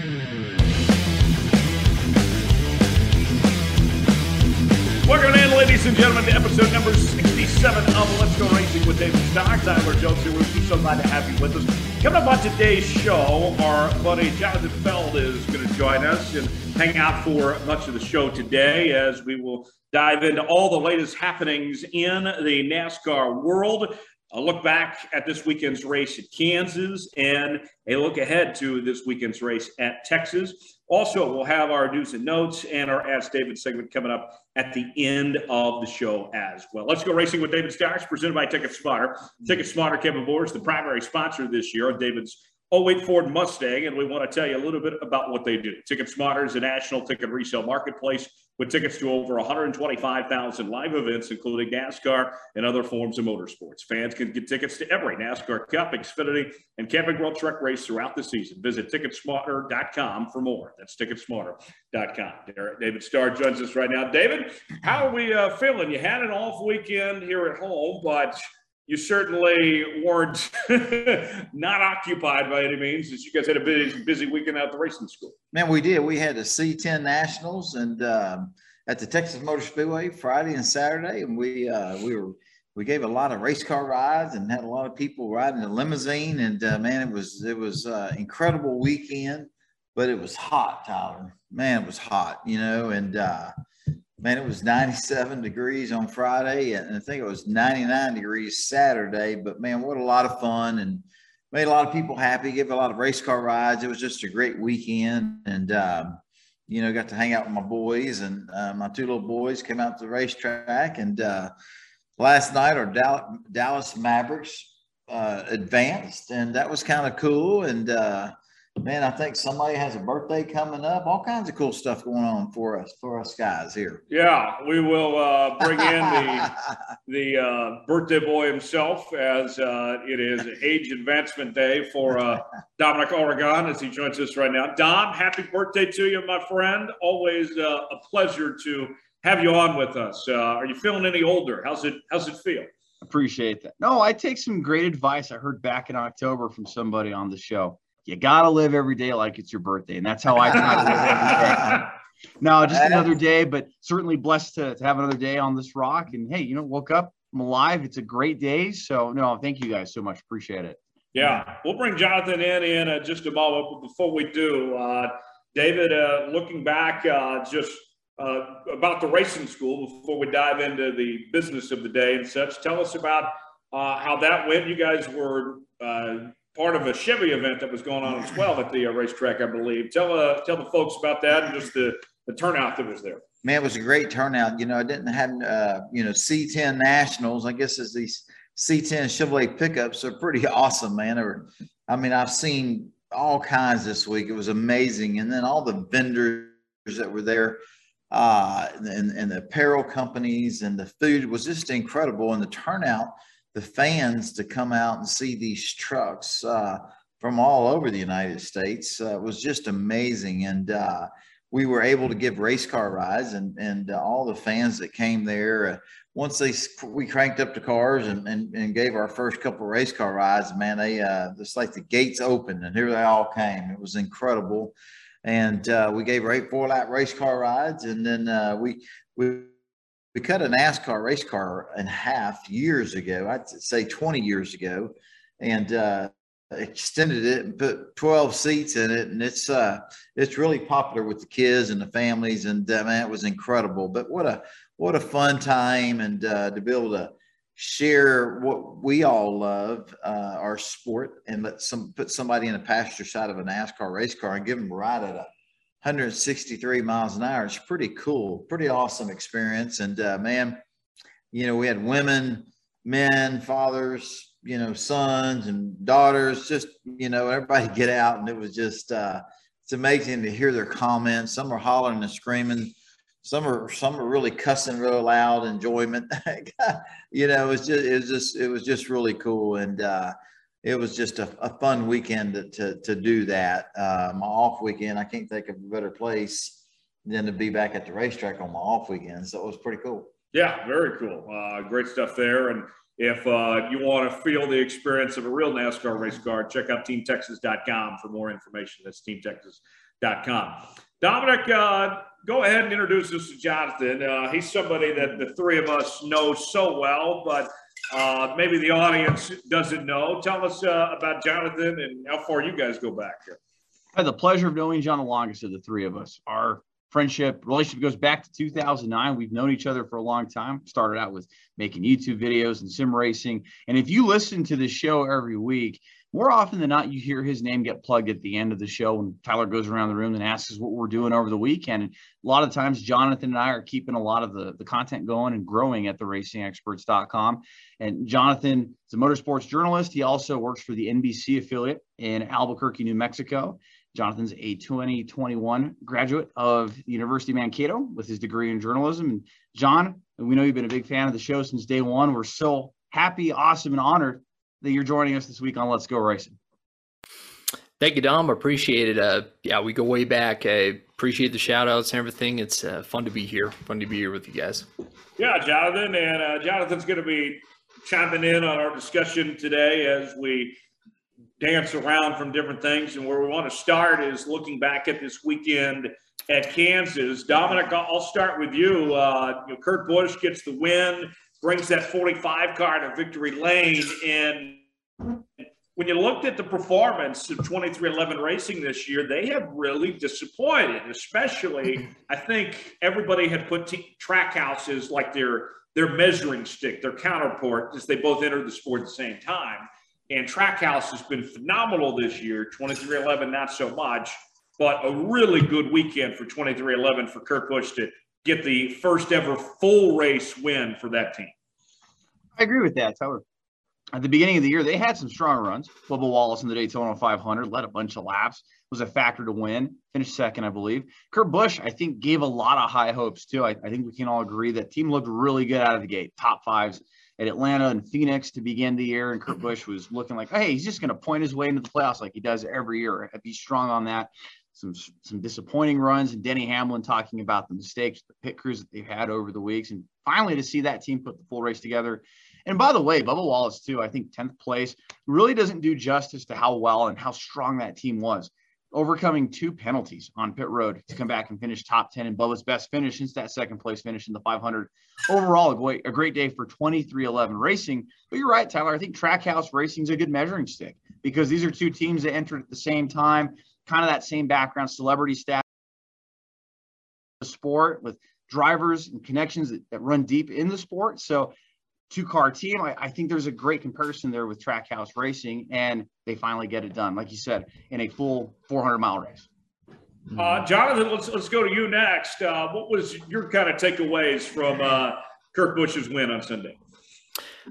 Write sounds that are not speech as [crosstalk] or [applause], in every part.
Welcome in, ladies and gentlemen, to episode number 67 of Let's Go Racing with David Starr. Tyler Jones here with you. So glad to have you with us. Coming up on today's show, our buddy Jonathan Feld is going to join us and hang out for much of the show today as we will dive into all the latest happenings in the NASCAR world. A look back at this weekend's race at Kansas and a look ahead to this weekend's race at Texas. Also, we'll have our news and notes and our Ask David segment coming up at the end of the show as well. Let's go racing with David Starr, presented by Ticket Smarter. Ticket Smarter, Kevin Bohr is the primary sponsor this year of David's 08 Ford Mustang, and we want to tell you a little bit about what they do. Ticket Smarter is a national ticket resale marketplace with tickets to over 125,000 live events, including NASCAR and other forms of motorsports. Fans can get tickets to every NASCAR Cup, Xfinity, and Camping World Truck race throughout the season. Visit Ticketsmarter.com for more. That's Ticketsmarter.com. David Starr joins us right now. David, how are we uh, feeling? You had an off weekend here at home, but you certainly weren't [laughs] not occupied by any means, as you guys had a busy, busy weekend out at the racing school. Man, we did. We had the C10 Nationals and um, at the Texas Motor Speedway Friday and Saturday, and we uh, we were we gave a lot of race car rides and had a lot of people riding the limousine. And uh, man, it was it was uh, incredible weekend, but it was hot, Tyler. Man, it was hot, you know, and uh, man, it was 97 degrees on Friday, and I think it was 99 degrees Saturday. But man, what a lot of fun and made a lot of people happy. Gave a lot of race car rides. It was just a great weekend, and um, you know, got to hang out with my boys and uh, my two little boys came out to the racetrack. And uh, last night, our Dallas Mavericks uh, advanced, and that was kind of cool. And uh, man, I think somebody has a birthday coming up. All kinds of cool stuff going on for us, for us guys here. Yeah, we will uh, bring in the [laughs] the uh, birthday boy himself, as uh, it is age advancement day for uh, Dominic Oregon, as he joins us right now. Dom, happy birthday to you, my friend. Always uh, a pleasure to have you on with us. Uh, are you feeling any older? How's it How's it feel? Appreciate that. No, I take some great advice I heard back in October from somebody on the show you got to live every day like it's your birthday. And that's how I try to live every day. [laughs] No, just another day, but certainly blessed to, to have another day on this rock. And hey, you know, woke up, I'm alive. It's a great day. So, no, thank you guys so much. Appreciate it. Yeah, we'll bring Jonathan in in uh, just a moment. But before we do, uh, David, uh, looking back uh, just uh, about the racing school before we dive into the business of the day and such, tell us about uh, how that went. You guys were part of a Chevy event that was going on as well at the uh, racetrack, I believe. Tell uh, tell the folks about that and just the, the turnout that was there. Man, it was a great turnout. You know, I didn't have uh, you know C10 Nationals. I guess as these C10 Chevrolet pickups are pretty [laughs] awesome, man. Or, I mean, I've seen all kinds this week. It was amazing, and then all the vendors that were there. Uh, and, and the apparel companies and the food was just incredible. And the turnout, the fans to come out and see these trucks uh, from all over the United States uh, was just amazing. And uh, we were able to give race car rides, and and uh, all the fans that came there. Uh, once they we cranked up the cars and, and, and gave our first couple race car rides, man, they uh, just like the gates opened and here they all came. It was incredible, and we gave eight four lap race car rides, and then we we we cut a NASCAR race car in half years ago. I'd say 20 years ago, and uh, extended it and put 12 seats in it, and it's uh, it's really popular with the kids and the families. And uh, man, it was incredible. But what a what a fun time, and uh, to be able to share what we all love, uh, our sport, and let some put somebody in a passenger side of a NASCAR race car and give them a ride at a 163 miles an hour. It's pretty cool, pretty awesome experience. And uh, man, you know, we had women, men, fathers, you know, sons and daughters, just, you know, everybody [laughs] get out. And it was just, uh, it's amazing to hear their comments. Some are hollering and screaming. Some are, some are really cussing real loud enjoyment. [laughs] you know, it was just, it was just, it was just really cool. And, uh, it was just a, a fun weekend to, to, to do that. Uh, my off weekend, I can't think of a better place than to be back at the racetrack on my off weekend. So it was pretty cool. Yeah, very cool. Uh, great stuff there. And if uh, you want to feel the experience of a real NASCAR race car, check out teamtexas.com for more information. That's teamtexas.com Dominic, uh, go ahead and introduce us to Jonathan. Uh, he's somebody that the three of us know so well, but uh, maybe the audience doesn't know. Tell us uh, about Jonathan and how far you guys go back here. I had the pleasure of knowing John the longest of the three of us. Our friendship relationship goes back to 2009 we've known each other for a long time started out with making youtube videos and sim racing and if you listen to the show every week more often than not, you hear his name get plugged at the end of the show when Tyler goes around the room and asks us what we're doing over the weekend. And a lot of times, Jonathan and I are keeping a lot of the, the content going and growing at the racingexperts.com. And Jonathan is a motorsports journalist. He also works for the NBC affiliate in Albuquerque, New Mexico. Jonathan's a 2021 graduate of the University of Mankato with his degree in journalism. And John, we know you've been a big fan of the show since day one. We're so happy, awesome, and honored that you're joining us this week on Let's Go Racing. Thank you, Dom. Appreciate it. Uh, yeah, we go way back. I appreciate the shout outs and everything. It's uh, fun to be here. Fun to be here with you guys. Yeah, Jonathan. And uh, Jonathan's going to be chiming in on our discussion today as we dance around from different things. And where we want to start is looking back at this weekend at Kansas. Dominic, I'll start with you. Uh, you know, Kurt Busch gets the win brings that 45 car to victory lane. And when you looked at the performance of 2311 Racing this year, they have really disappointed. Especially, I think everybody had put t- Trackhouse as like their their measuring stick, their counterpart, as they both entered the sport at the same time. And Trackhouse has been phenomenal this year. 2311, not so much, but a really good weekend for 2311 for Kurt Busch to get the first ever full race win for that team. I agree with that, Tyler. At the beginning of the year, they had some strong runs. Bubba Wallace in the Daytona 500 led a bunch of laps, was a factor to win, finished second, I believe. Kurt Busch, I think, gave a lot of high hopes too. I, I think we can all agree that team looked really good out of the gate, top fives at Atlanta and Phoenix to begin the year. And Kurt Busch was looking like, hey, he's just going to point his way into the playoffs like he does every year. He's strong on that, some some disappointing runs, and Denny Hamlin talking about the mistakes, the pit crews that they've had over the weeks, and finally to see that team put the full race together. And by the way, Bubba Wallace too, I think 10th place really doesn't do justice to how well and how strong that team was. Overcoming two penalties on pit road to come back and finish top 10 and Bubba's best finish since that second place finish in the 500. Overall, a great, a great day for 2311 racing. But you're right, Tyler. I think Trackhouse Racing is a good measuring stick because these are two teams that entered at the same time kind of that same background, celebrity status, sport with drivers and connections that, that run deep in the sport. So two car team, I, I, think there's a great comparison there with Trackhouse Racing, and they finally get it done, like you said, in a full 400 mile race. Uh, Jonathan, let's let's go to you next. Uh, what was your kind of takeaways from uh, Kurt Busch's win on Sunday?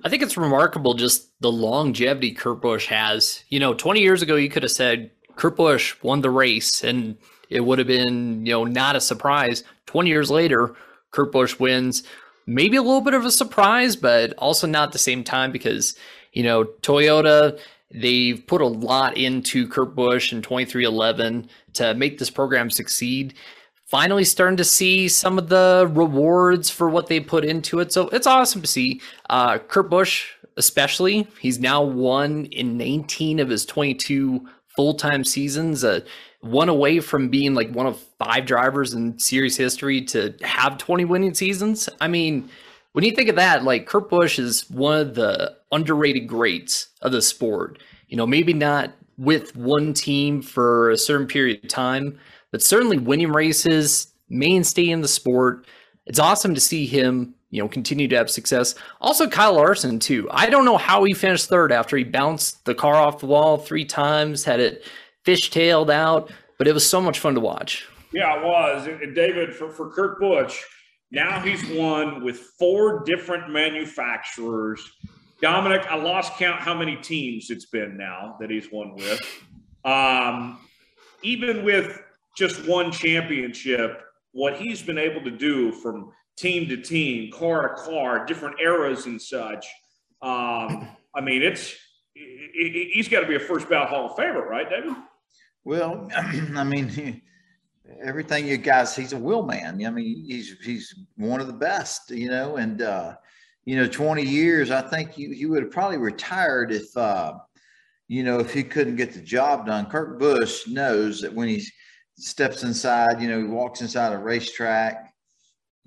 I think it's remarkable just the longevity Kurt Busch has. You know, 20 years ago, you could have said Kurt Busch won the race, and it would have been, you know, not a surprise. 20 years later, Kurt Busch wins. Maybe a little bit of a surprise, but also not at the same time because, you know, Toyota, they've put a lot into Kurt Busch in 2311 to make this program succeed. Finally, starting to see some of the rewards for what they put into it. So it's awesome to see. Uh, Kurt Busch, especially, he's now won in 19 of his 22 full time seasons, uh, one away from being like one of five drivers in series history to have 20 winning seasons. I mean, when you think of that, like Kurt Busch is one of the underrated greats of the sport. You know, maybe not with one team for a certain period of time, but certainly winning races, mainstay in the sport. It's awesome to see him you know, continue to have success. Also, Kyle Larson too. I don't know how he finished third after he bounced the car off the wall three times, had it fishtailed out, but it was so much fun to watch. Yeah, it was. And David, for, for Kurt Busch, now he's won with four different manufacturers. Dominic, I lost count how many teams it's been now that he's won with. Um, even with just one championship, what he's been able to do from team to team, car to car, different eras and such. Um, [clears throat] I mean, it's he's got to be a first ballot Hall of Famer, right, David? Well, [clears throat] I mean, everything you guys, he's a will man. I mean, he's he's one of the best, you know, and uh, you know, 20 years, I think he, he would have probably retired if uh, you know, if he couldn't get the job done. Kurt Busch knows that when he steps inside, you know, he walks inside a racetrack,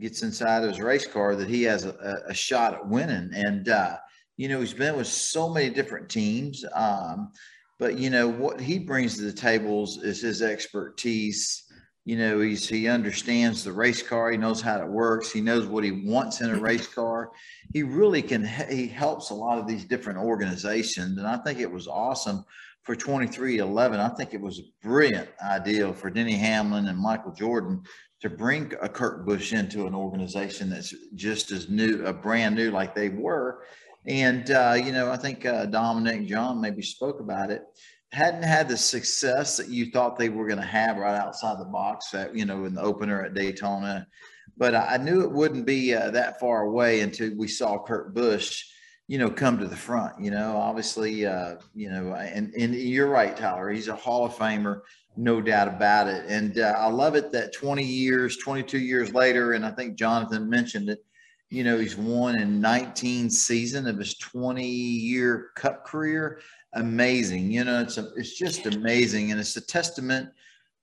gets inside his race car, that he has a, a shot at winning. And, uh, you know, he's been with so many different teams. Um, but, you know, what he brings to the tables is his expertise. You know, he's, he understands the race car. He knows how it works. He knows what he wants in a race car. He really can, he helps a lot of these different organizations. And I think it was awesome for 2311. I think it was a brilliant idea for Denny Hamlin and Michael Jordan to bring a Kurt Busch into an organization that's just as new, a brand new like they were. And, uh, you know, I think uh, Dominic John maybe spoke about it. Hadn't had the success that you thought they were going to have right outside the box, at, you know, in the opener at Daytona. But I knew it wouldn't be uh, that far away until we saw Kurt Busch you know, come to the front. You know, obviously, uh, you know, and and you're right, Tyler. He's a Hall of Famer, no doubt about it. And uh, I love it that 20 years, 22 years later, and I think Jonathan mentioned it. You know, he's won in 19 season of his 20 year Cup career. Amazing. You know, it's a, it's just amazing, and it's a testament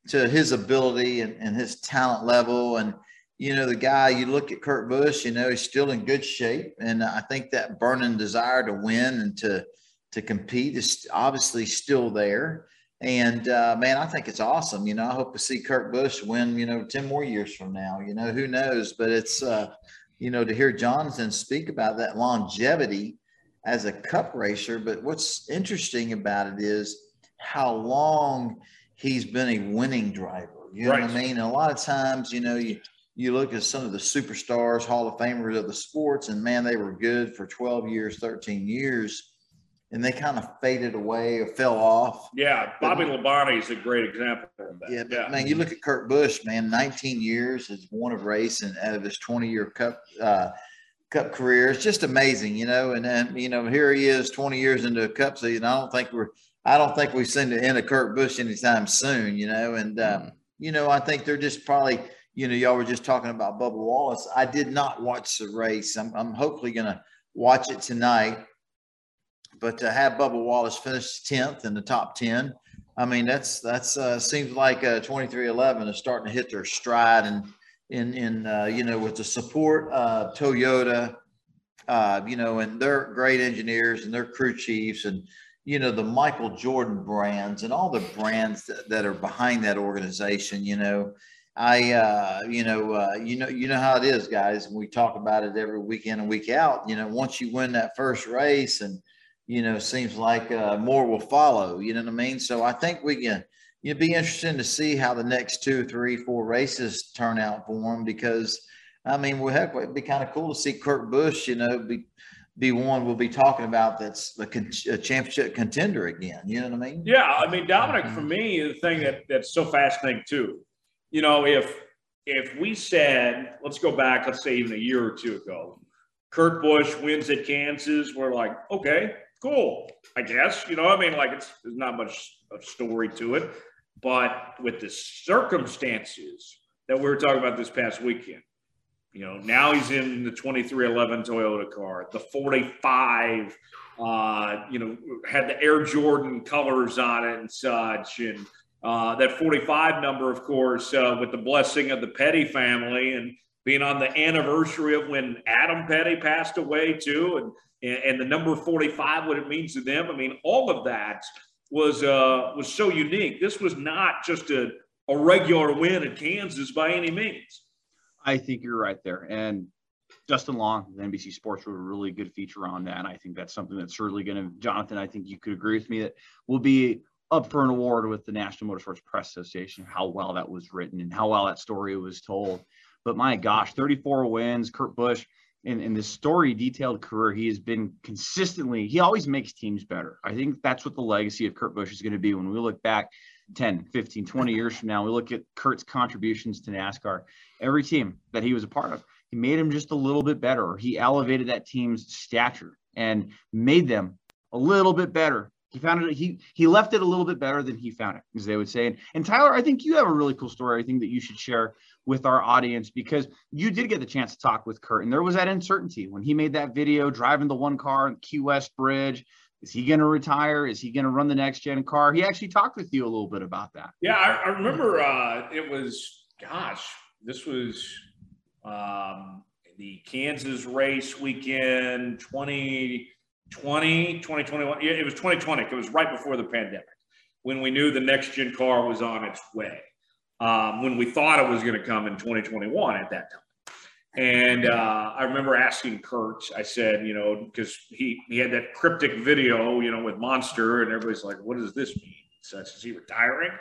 to his ability and, and his talent level and you know, the guy, you look at Kurt Busch, you know, he's still in good shape. And I think that burning desire to win and to, to compete is obviously still there. And uh, man, I think it's awesome. You know, I hope to see Kurt Busch win, you know, 10 more years from now. You know, who knows? But it's, uh, you know, to hear Jonathan speak about that longevity as a cup racer. But what's interesting about it is how long he's been a winning driver. You know right. what I mean? And a lot of times, you know, you, you look at some of the superstars, Hall of Famers of the sports, and man, they were good for 12 years, 13 years, and they kind of faded away or fell off. Yeah, Bobby Labonte is a great example of that. Yeah, yeah, man, you look at Kurt Busch, man, 19 years has one of race and out of his 20 year cup uh, cup career. It's just amazing, you know. And then, you know, here he is 20 years into a cup season. I don't think we're I don't think we've seen the end of Kurt Busch anytime soon, you know. And um, you know, I think they're just probably – you know, y'all were just talking about Bubba Wallace. I did not watch the race. I'm, I'm hopefully going to watch it tonight. But to have Bubba Wallace finish 10th in the top 10, I mean, that's that's uh, seems like uh, 2311 is starting to hit their stride and in in uh, you know with the support of Toyota, uh, you know, and they're great engineers and their crew chiefs and you know the Michael Jordan brands and all the brands that, that are behind that organization. You know, I, uh, you know, uh, you know, you know how it is, guys. We talk about it every weekend and week out. You know, once you win that first race, and you know, seems like uh, more will follow. You know what I mean? So I think we can. It'd be interesting to see how the next two, three, four races turn out for him because, I mean, we have it'd be kind of cool to see Kurt Busch, you know, be be one we'll be talking about that's a, con- a, championship contender again. You know what I mean? Yeah, I mean Dominic, for me, the thing that that's so fascinating too you know, if if we said, let's go back, let's say even a year or two ago, Kurt Busch wins at Kansas, we're like, okay, cool, I guess. You know, I mean, like it's there's not much of story to it, but with the circumstances that we were talking about this past weekend, you know, now he's in the 2311 Toyota car, the 45, uh, you know, had the Air Jordan colors on it and such, and uh, that 45 number, of course, uh, with the blessing of the Petty family and being on the anniversary of when Adam Petty passed away, too, and, and the number 45, what it means to them. I mean, all of that was uh, was so unique. This was not just a, a regular win at Kansas by any means. I think you're right there. And Dustin Long, NBC Sports, wrote a really good feature on that. And I think that's something that's certainly going to, Jonathan, I think you could agree with me that will be up for an award with the National Motorsports Press Association, how well that was written and how well that story was told. But my gosh, 34 wins, Kurt Busch, in, in this story detailed career, he has been consistently, he always makes teams better. I think that's what the legacy of Kurt Busch is going to be when we look back 10, 15, 20 years from now. We look at Kurt's contributions to NASCAR, every team that he was a part of, he made him just a little bit better. He elevated that team's stature and made them a little bit better he found it. He he left it a little bit better than he found it, as they would say. And, and Tyler, I think you have a really cool story. I think that you should share with our audience because you did get the chance to talk with Kurt, and there was that uncertainty when he made that video driving the one car on Key West Bridge, Is he going to retire? Is he going to run the next gen car? He actually talked with you a little bit about that. Yeah, I, I remember uh, it was, gosh, this was um, the Kansas race weekend 2020, 2021. It was 2020. It was right before the pandemic when we knew the next gen car was on its way. Um, when we thought it was going to come in 2021 at that time. And uh, I remember asking Kurt, I said, you know, because he, he had that cryptic video, you know, with Monster, and everybody's like, what does this mean? Such is he retiring?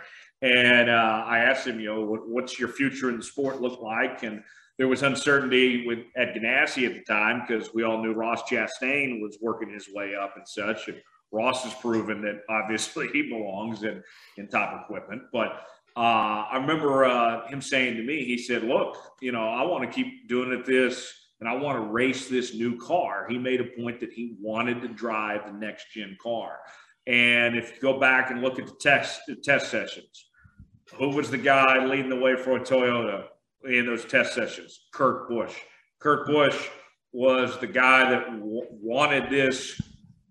And uh, I asked him, you know, what, what's your future in the sport look like? And there was uncertainty with at Ganassi at the time because we all knew Ross Chastain was working his way up and such. And Ross has proven that obviously he belongs in, in top equipment. But uh, I remember uh, him saying to me, he said, Look, you know, I want to keep doing it this and I want to race this new car. He made a point that he wanted to drive the next gen car. And if you go back and look at the test, the test sessions, who was the guy leading the way for a Toyota in those test sessions? Kurt Busch. Kurt Busch was the guy that w- wanted this,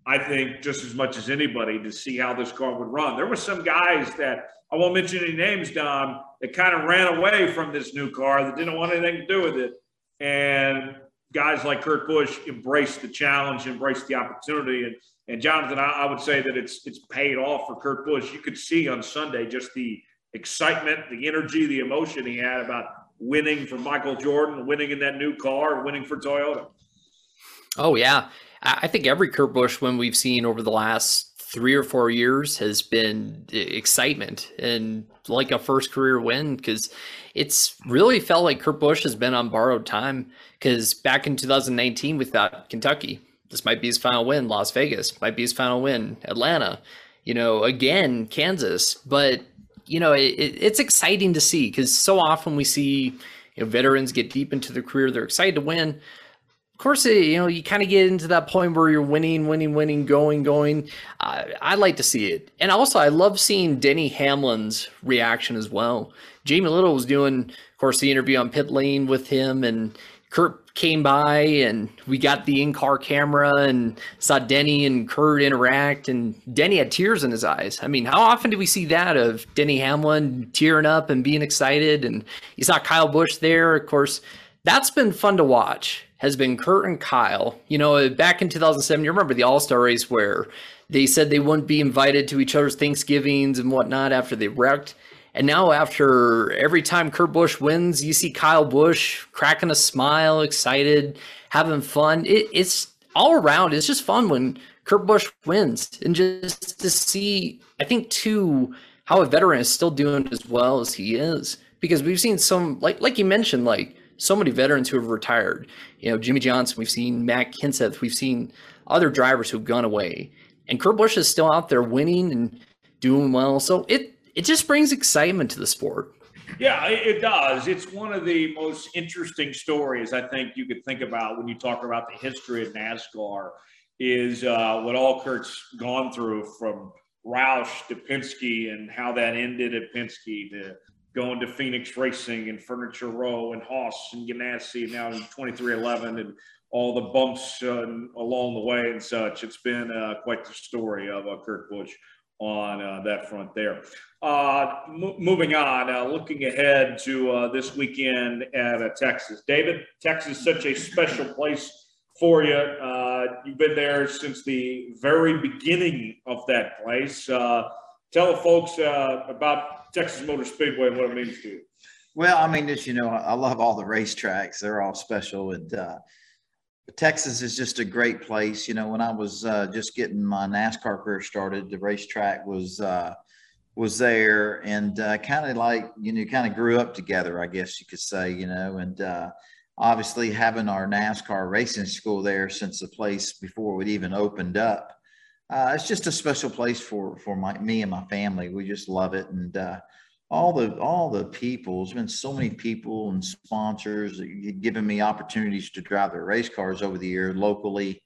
I think, just as much as anybody to see how this car would run. There were some guys that I won't mention any names, Don, that kind of ran away from this new car that didn't want anything to do with it. And guys like Kurt Busch embraced the challenge, embraced the opportunity. And, and Jonathan, I, I would say that it's it's paid off for Kurt Busch. You could see on Sunday just the excitement, the energy, the emotion he had about winning for Michael Jordan, winning in that new car, winning for Toyota. Oh yeah, I think every Kurt Busch win we've seen over the last three or four years has been excitement and like a first career win because it's really felt like Kurt Busch has been on borrowed time because back in 2019 we thought Kentucky this might be his final win Las Vegas might be his final win Atlanta you know again Kansas. But you know it, it's exciting to see because so often we see you know veterans get deep into their career they're excited to win of course, you know, you kind of get into that point where you're winning, winning, winning, going, going. Uh, I like to see it. And also, I love seeing Denny Hamlin's reaction as well. Jamie Little was doing, of course, the interview on pit lane with him, and Kurt came by, and we got the in car camera and saw Denny and Kurt interact. And Denny had tears in his eyes. I mean, how often do we see that of Denny Hamlin tearing up and being excited? And you saw Kyle Busch there, of course. That's been fun to watch has been Kurt and Kyle. You know, back in 2007, you remember the All Star race where they said they wouldn't be invited to each other's Thanksgivings and whatnot after they wrecked. And now, after every time Kurt Busch wins, you see Kyle Busch cracking a smile, excited, having fun. It, it's all around. It's just fun when Kurt Busch wins, and just to see, I think too, how a veteran is still doing as well as he is, because we've seen some, like like you mentioned, like so many veterans who have retired. You know, Jimmie Johnson, we've seen Matt Kenseth, we've seen other drivers who've gone away. And Kurt Busch is still out there winning and doing well. So it it just brings excitement to the sport. Yeah, it does. It's one of the most interesting stories I think you could think about when you talk about the history of NASCAR. Is uh, what all Kurt's gone through from Roush to Penske and how that ended at Penske to going to Phoenix Racing and Furniture Row and Haas and Ganassi and now in 2311 and all the bumps uh, along the way and such. It's been uh, quite the story of uh, Busch on uh, that front there. Uh, moving on, uh, looking ahead to this weekend at Texas. David, Texas is such a special place for you. you've been there since the very beginning of that place. tell folks about Texas Motor Speedway and what it means to you? Well, I mean, as you know, I love all the racetracks. They're all special. And uh, Texas is just a great place. You know, when I was uh, just getting my NASCAR career started, the racetrack was uh, was there, and uh, kind of like you know, kind of grew up together. I guess you could say. You know, and uh, obviously having our NASCAR racing school there since the place before it even opened up uh, it's just a special place for for my me and my family. We just love it, and uh, all the all the people. There's been so many people and sponsors giving me opportunities to drive their race cars over the year locally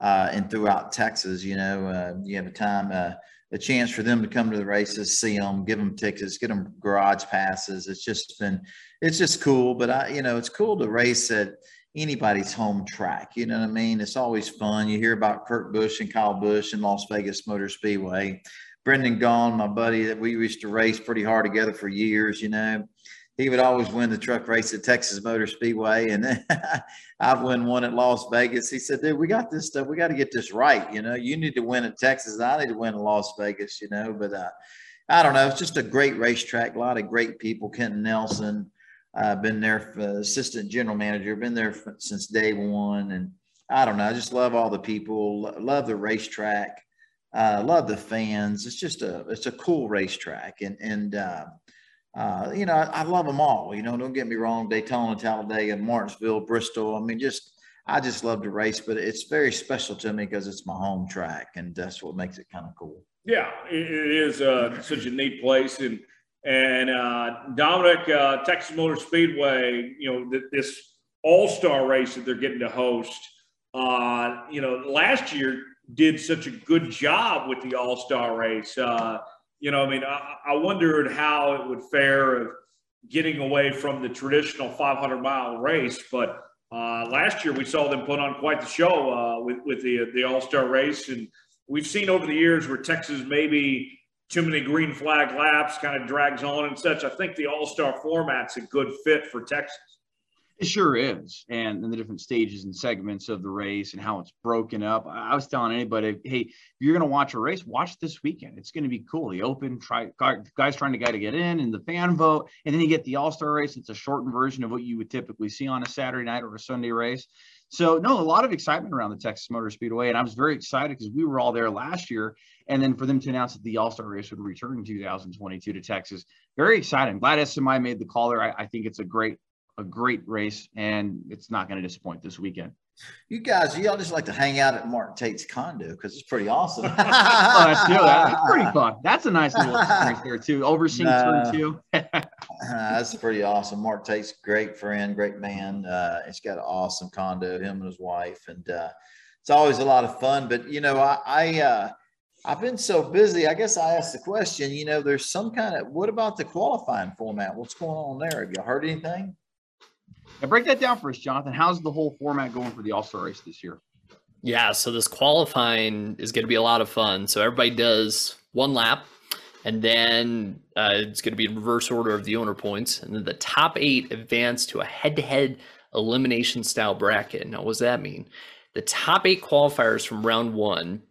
uh, and throughout Texas. You know, uh, you have a time uh, a chance for them to come to the races, see them, give them tickets, get them garage passes. It's just been it's just cool. But I, you know, it's cool to race at anybody's home track. You know what I mean? It's always fun. You hear about Kurt Busch and Kyle Busch in Las Vegas Motor Speedway. Brendan Gaughan, my buddy that we used to race pretty hard together for years, you know. He would always win the truck race at Texas Motor Speedway. And [laughs] I've won one at Las Vegas. He said, dude, we got this stuff. We got to get this right. You know, you need to win at Texas. I need to win at Las Vegas, you know, but uh, I don't know. It's just a great racetrack. A lot of great people. Kenton Nelson, I've uh, been there, for assistant general manager, been there for, since day one. And I don't know. I just love all the people, love the racetrack, uh, love the fans. It's just a, it's a cool racetrack. And, and, uh, uh, you know, I, I, love them all. You know, don't get me wrong, Daytona, Talladega, Martinsville, Bristol. I mean, just I just love to race, but it's very special to me because it's my home track, and that's what makes it kind of cool. Yeah, it is uh, such a neat place, and and uh, Dominic, uh, Texas Motor Speedway, you know, th- this All Star race that they're getting to host. Uh, you know, last year did such a good job with the All Star race. Uh, you know, I mean, I, I wondered how it would fare of getting away from the traditional 500 mile race. But uh, last year we saw them put on quite the show uh, with, with the, the All Star race. And we've seen over the years where Texas maybe too many green flag laps kind of drags on and such. I think the All Star format's a good fit for Texas. It sure is. And, the different stages and segments of the race and how it's broken up. I was telling anybody, hey, if you're going to watch a race, watch this weekend. It's going to be cool. The open, try guys trying to guy to get in and the fan vote. And then you get the all star race. It's a shortened version of what you would typically see on a Saturday night or a Sunday race. So, no, a lot of excitement around the Texas Motor Speedway. And I was very excited because we were all there last year. And then for them to announce that the All Star race would return in 2022 to Texas, very exciting. Glad SMI made the call there. I, I think it's a great a great race, and it's not going to disappoint this weekend. You guys, y'all just like to hang out at Martin Tate's condo because it's pretty awesome. [laughs] oh, that's, too, that's pretty fun. That's a nice little experience there too. Overseeing uh, turn two. uh, [laughs] that's pretty awesome. Mark Tate's great friend, great man. Uh, he's got an awesome condo, him and his wife, and uh, it's always a lot of fun. But you know, I, I uh, I've been so busy. I guess I asked the question. You know, there's some kind of what about the qualifying format? What's going on there? Have you heard anything? Now break that down for us, Jonathan. How's the whole format going for the All Star race this year? Yeah, so this qualifying is going to be a lot of fun. So everybody does one lap, and then uh, it's going to be in reverse order of the owner points, and then the top eight advance to a head-to-head elimination style bracket. Now, what does that mean? The top eight qualifiers from round one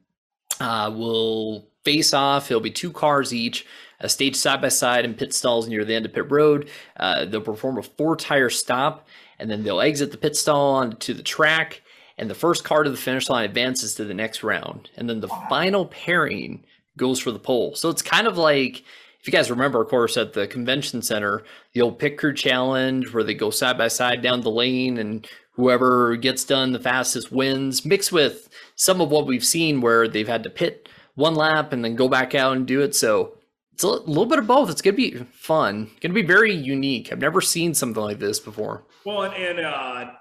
uh, will face off. It'll be two cars each uh, staged side by side in pit stalls near the end of pit road. Uh, they'll perform a four tire stop and then they'll exit the pit stall onto the track. And the first car to the finish line advances to the next round. And then the final pairing goes for the pole. So it's kind of like, if you guys remember, of course, at the convention center, the old pit crew challenge where they go side by side down the lane and whoever gets done the fastest wins, mixed with some of what we've seen where they've had to pit one lap and then go back out and do it. So it's a little bit of both. It's going to be fun. Going to be very unique. I've never seen something like this before. Well, and, and uh,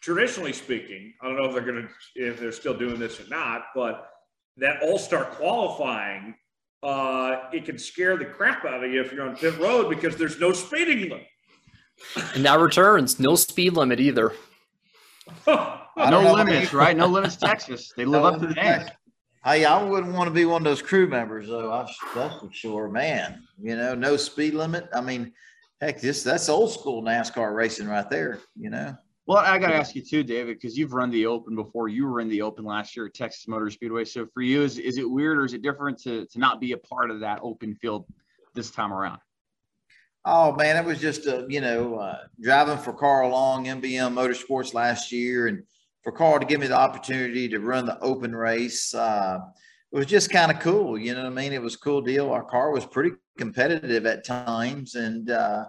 traditionally speaking, I don't know if they're going to if they're still doing this or not, but that All Star qualifying, uh, it can scare the crap out of you if you're on pit road because there's no speeding limit. And now returns no speed limit either. [laughs] no limits, right? No limits, Texas. They live no up to the name. Hey, I wouldn't want to be one of those crew members, though. I, that's for sure, man. You know, no speed limit. I mean, heck, this that's old school NASCAR racing right there. You know. Well, I got to ask you too, David, because you've run the Open before. You were in the Open last year at Texas Motor Speedway. So for you, is is it weird or is it different to to not be a part of that open field this time around? Oh man, it was just a you know uh, driving for Carl Long, MBM Motorsports last year, and for Carl to give me the opportunity to run the open race. Uh, it was just kind of cool. You know what I mean? It was a cool deal. Our car was pretty competitive at times and, uh,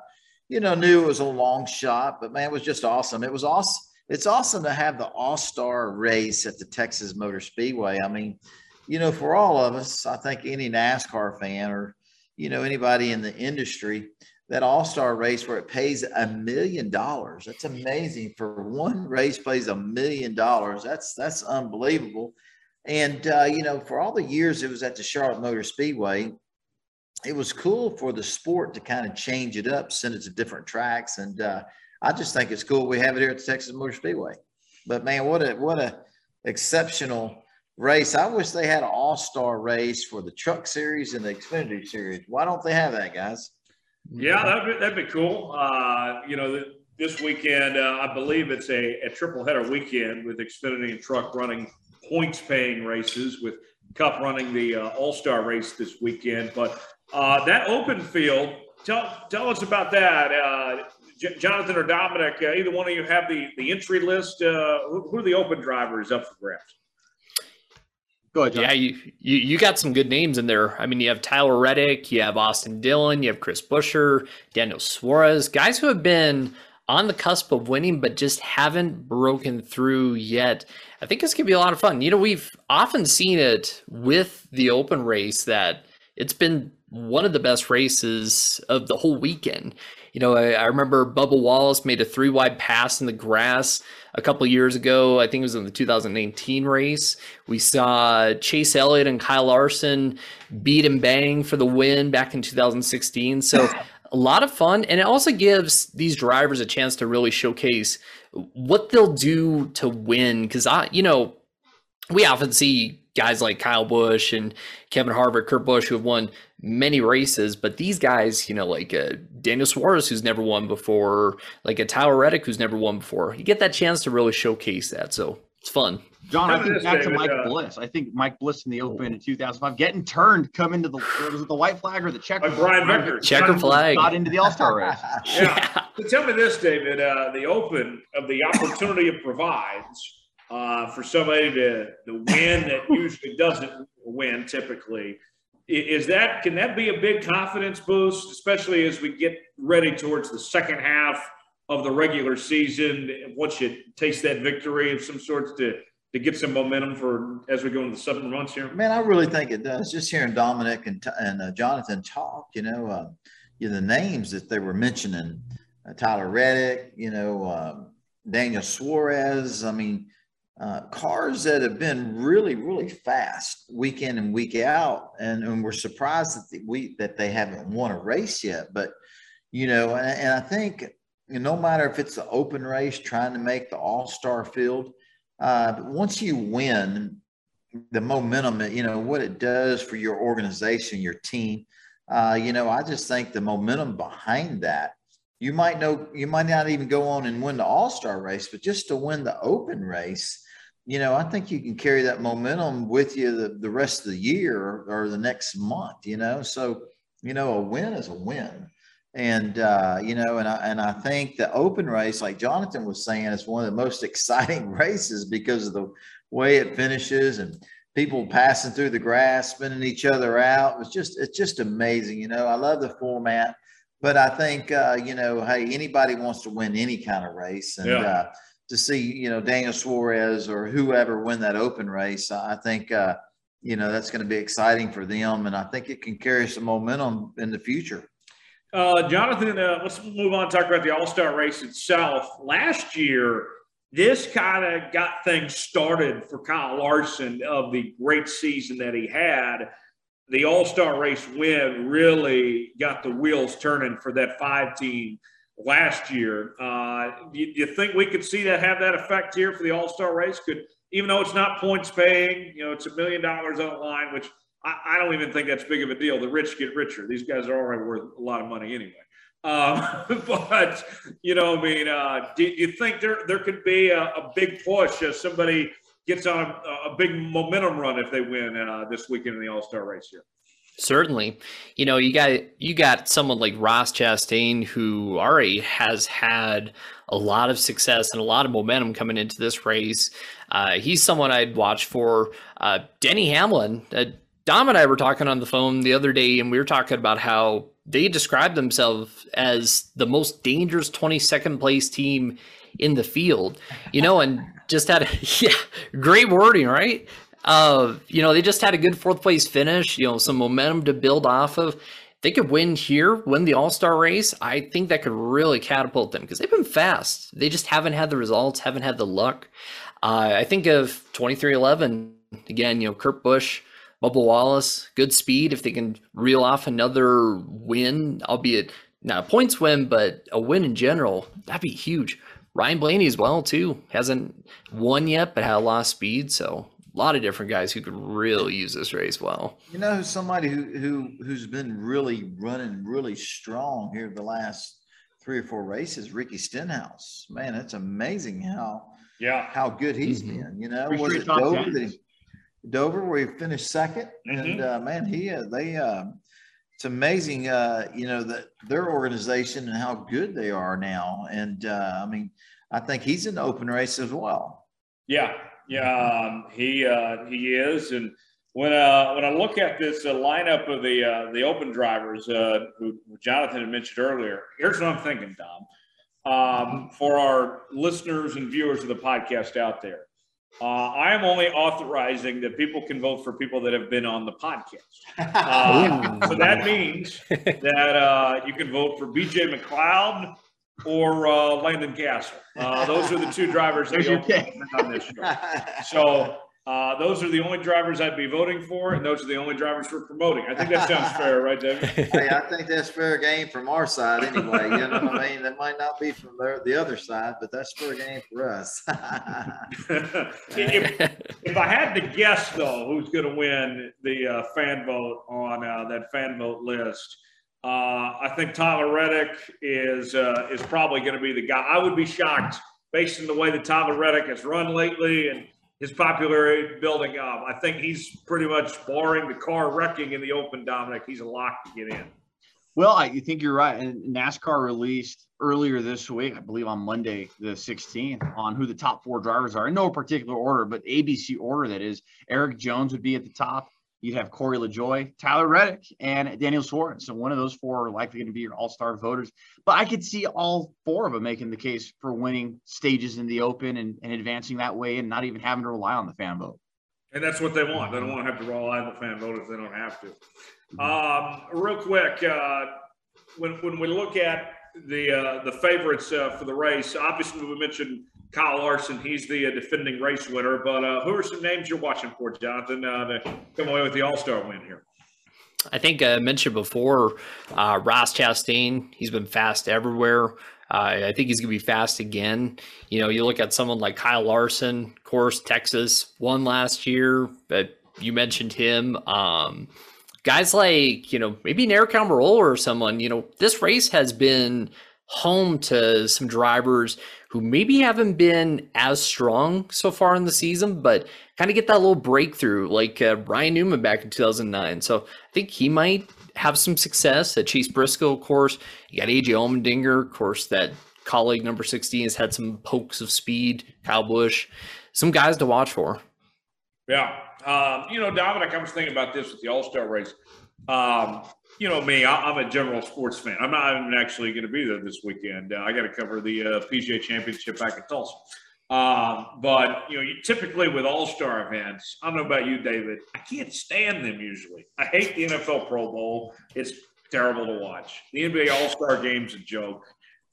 you know, knew it was a long shot, but man, it was just awesome. It was awesome. It's awesome to have the all star race at the Texas Motor Speedway. I mean, you know, for all of us, I think any NASCAR fan or, you know, anybody in the industry, that All Star race where it pays a million dollars. That's amazing for one race pays a million dollars. That's that's unbelievable. And uh, you know, for all the years it was at the Charlotte Motor Speedway, it was cool for the sport to kind of change it up, send it to different tracks. And uh, I just think it's cool we have it here at the Texas Motor Speedway. But man, what a what a exceptional race. I wish they had an all-star race for the truck series and the Xfinity series. Why don't they have that, guys? Yeah, that'd be, that'd be cool. Uh, you know, this weekend, uh, I believe it's a, a triple header weekend with Xfinity and truck running points paying races with Cup running the uh, All Star race this weekend. But uh, that open field, tell tell us about that. Uh, J- Jonathan or Dominic, uh, either one of you have the, the entry list. Uh, who, who, are the open drivers up for grabs? Go ahead, John. Yeah, you, you, you got some good names in there. I mean, you have Tyler Reddick, you have Austin Dillon, you have Chris Buescher, Daniel Suarez, guys who have been on the cusp of winning, but just haven't broken through yet. I think going to be a lot of fun. You know, we've often seen it with the open race that it's been one of the best races of the whole weekend. You know, I, I remember Bubba Wallace made a three wide pass in the grass a couple years ago. I think it was in the 2019 race. We saw Chase Elliott and Kyle Larson beat and bang for the win back in 2016. So a lot of fun and it also gives these drivers a chance to really showcase what they'll do to win because i you know we often see guys like kyle busch and kevin harvick kurt busch who have won many races but these guys you know like uh, daniel suarez who's never won before like a tyler reddick who's never won before you get that chance to really showcase that so it's fun John, I think back to Mike uh, Bliss. I think Mike Bliss in the Open in 2005, getting turned, come into the was it the white flag or the checker? Like Brian Becker, checker flag, got into the All Star [laughs] race. yeah. yeah. tell me this, David. Uh, the Open of the opportunity it provides uh, for somebody to, to win that usually doesn't win typically. Is that can that be a big confidence boost, especially as we get ready towards the second half of the regular season? Once you taste that victory of some sorts to to get some momentum for as we go into the seven months here? Man, I really think it does. Just hearing Dominic and and uh, Jonathan talk, you know, uh, you know, the names that they were mentioning, uh, Tyler Reddick, you know, um, Daniel Suarez. I mean, uh, cars that have been really, really fast week in and week out, and, and we're surprised that the, we that they haven't won a race yet. But you know, and, and I think you know, no matter if it's the open race trying to make the All Star field uh, but once you win, the momentum, you know, what it does for your organization, your team, uh, you know, I just think the momentum behind that, you might know, you might not even go on and win the all star race, but just to win the open race, you know, I think you can carry that momentum with you the, the rest of the year or, the next month, you know. So, you know, a win is a win. And uh, you know, and I and I think the open race, like Jonathan was saying, is one of the most [laughs] exciting races because of the way it finishes and people passing through the grass, spinning each other out. It's just it's just amazing. You know, I love the format, but I think uh, you know, hey, anybody wants to win any kind of race, and yeah. uh, to see you know Daniel Suarez or whoever win that open race, I think. Uh, you know that's going to be exciting for them, and I think it can carry some momentum in the future. Uh, Jonathan, uh, let's move on and talk about the All Star race itself. Last year, this kind of got things started for Kyle Larson of the great season that he had. The All Star race win really got the wheels turning for that five team last year. Uh, do, you, you think we could see that have that effect here for the All Star race? Could even though it's not points paying, you know, it's a million dollars on the line, which I, I, don't even think that's big of a deal. The rich get richer. These guys are already worth a lot of money anyway. Um, [laughs] but you know, I mean, uh, do, you think there there could be a, a big push as somebody gets on a, a big momentum run if they win uh, this weekend in the All Star race here? Certainly, you know you got you got someone like Ross Chastain who already has had a lot of success and a lot of momentum coming into this race. Uh, he's someone I'd watch for. Uh, Denny Hamlin, uh, Dom and I were talking on the phone the other day, and we were talking about how they describe themselves as the most dangerous 22nd place team in the field, you know, and just had a, [laughs] yeah, great wording, right? Uh, you know, they just had a good fourth place finish, you know, some momentum to build off of. They could win here, win the All Star race. I think that could really catapult them because they've been fast. They just haven't had the results, haven't had the luck. Uh, I think of 2311 again, you know, Kurt Busch Bubba Wallace, good speed. If they can reel off another win, albeit Not a points win, but a win in general, that'd be huge. Ryan Blaney as well too hasn't won yet, but had a lot of speed. So a lot of different guys who could really use this race well. You know, somebody who who who's been really running really strong here the last three or four races, Ricky Stenhouse. Man, it's amazing how yeah how good he's Mhm. been. You know, Pretty was it Dover 10. that he, Dover where he finished 2nd Mhm. and uh, man, he uh, they uh, it's amazing. Uh, you know that their organization and how good they are now. And uh, I mean, I think he's in the open race as well. Yeah, yeah, um, he uh, he is, and when uh, when I look at this uh, lineup of the uh, the open drivers, uh, who Jonathan had mentioned earlier, here's what I'm thinking, Dom, um, for our listeners and viewers of the podcast out there. Uh, I am only authorizing that people can vote for people that have been on the podcast. [laughs] Uh, so that means that uh, you can vote for BJ McLeod or uh, Landon Cassill. Uh, those are the two drivers that There's your go on this show. [laughs] So uh, those are the only drivers I'd be voting for, and those are the only drivers we're promoting. I think that sounds fair, right, David? [laughs] hey, I think that's fair game from our side anyway. You know what I mean? That might not be from their, the other side, but that's fair game for us. [laughs] if, if I had to guess, though, who's going to win the uh, fan vote on uh, that fan vote list, uh, I think Tyler Reddick is uh, is probably going to be the guy. I would be shocked based on the way that Tyler Reddick has run lately and his popularity building up. I think he's pretty much barring the car wrecking in the open, Dominic. He's a lock to get in. Well, I you think you're right. And NASCAR released earlier this week, I believe on Monday, the 16th, on who the top four drivers are in no particular order, but ABC order that is. Eric Jones would be at the top. You'd have Corey LaJoie, Tyler Reddick, and Daniel Suarez. So one of those four are likely going to be your all-star voters. But I could see all four of them making the case for winning stages in the open and, and advancing that way and not even having to rely on the fan vote. And that's what they want. They don't want to have to rely on the fan vote if they don't have to. Um, real quick, uh, when, when we look at the uh, the favorites uh, for the race, obviously we mentioned Kyle Larson. He's the uh, defending race winner. But uh, who are some names you're watching for, Jonathan, uh, to come away with the All Star win here? I think I mentioned before, uh, Ross Chastain. He's been fast everywhere. Uh, I think he's going to be fast again. You know, you look at someone like Kyle Larson, of course, Texas won last year, but you mentioned him. Um, guys like, you know, maybe Aric Almirola or someone, you know, this race has been home to some drivers who maybe haven't been as strong so far in the season, but kind of get that little breakthrough like uh, Ryan Newman back in 2009. So I think he might have some success. At Chase Briscoe, of course, you got AJ Allmendinger, of course, that Kaulig number 16 has had some pokes of speed. Kyle Busch, some guys to watch for. Yeah. Um, you know, Dominic, I was thinking about this with the All Star race. Um, you know me, I, I'm a general sports fan. I'm not even actually going to be there this weekend. Uh, I got to cover the uh, PGA Championship back in Tulsa. Um, but you know, you, typically with All Star events, I don't know about you, David. I can't stand them usually. I hate the NFL Pro Bowl. It's terrible to watch. The NBA All Star Game's a joke.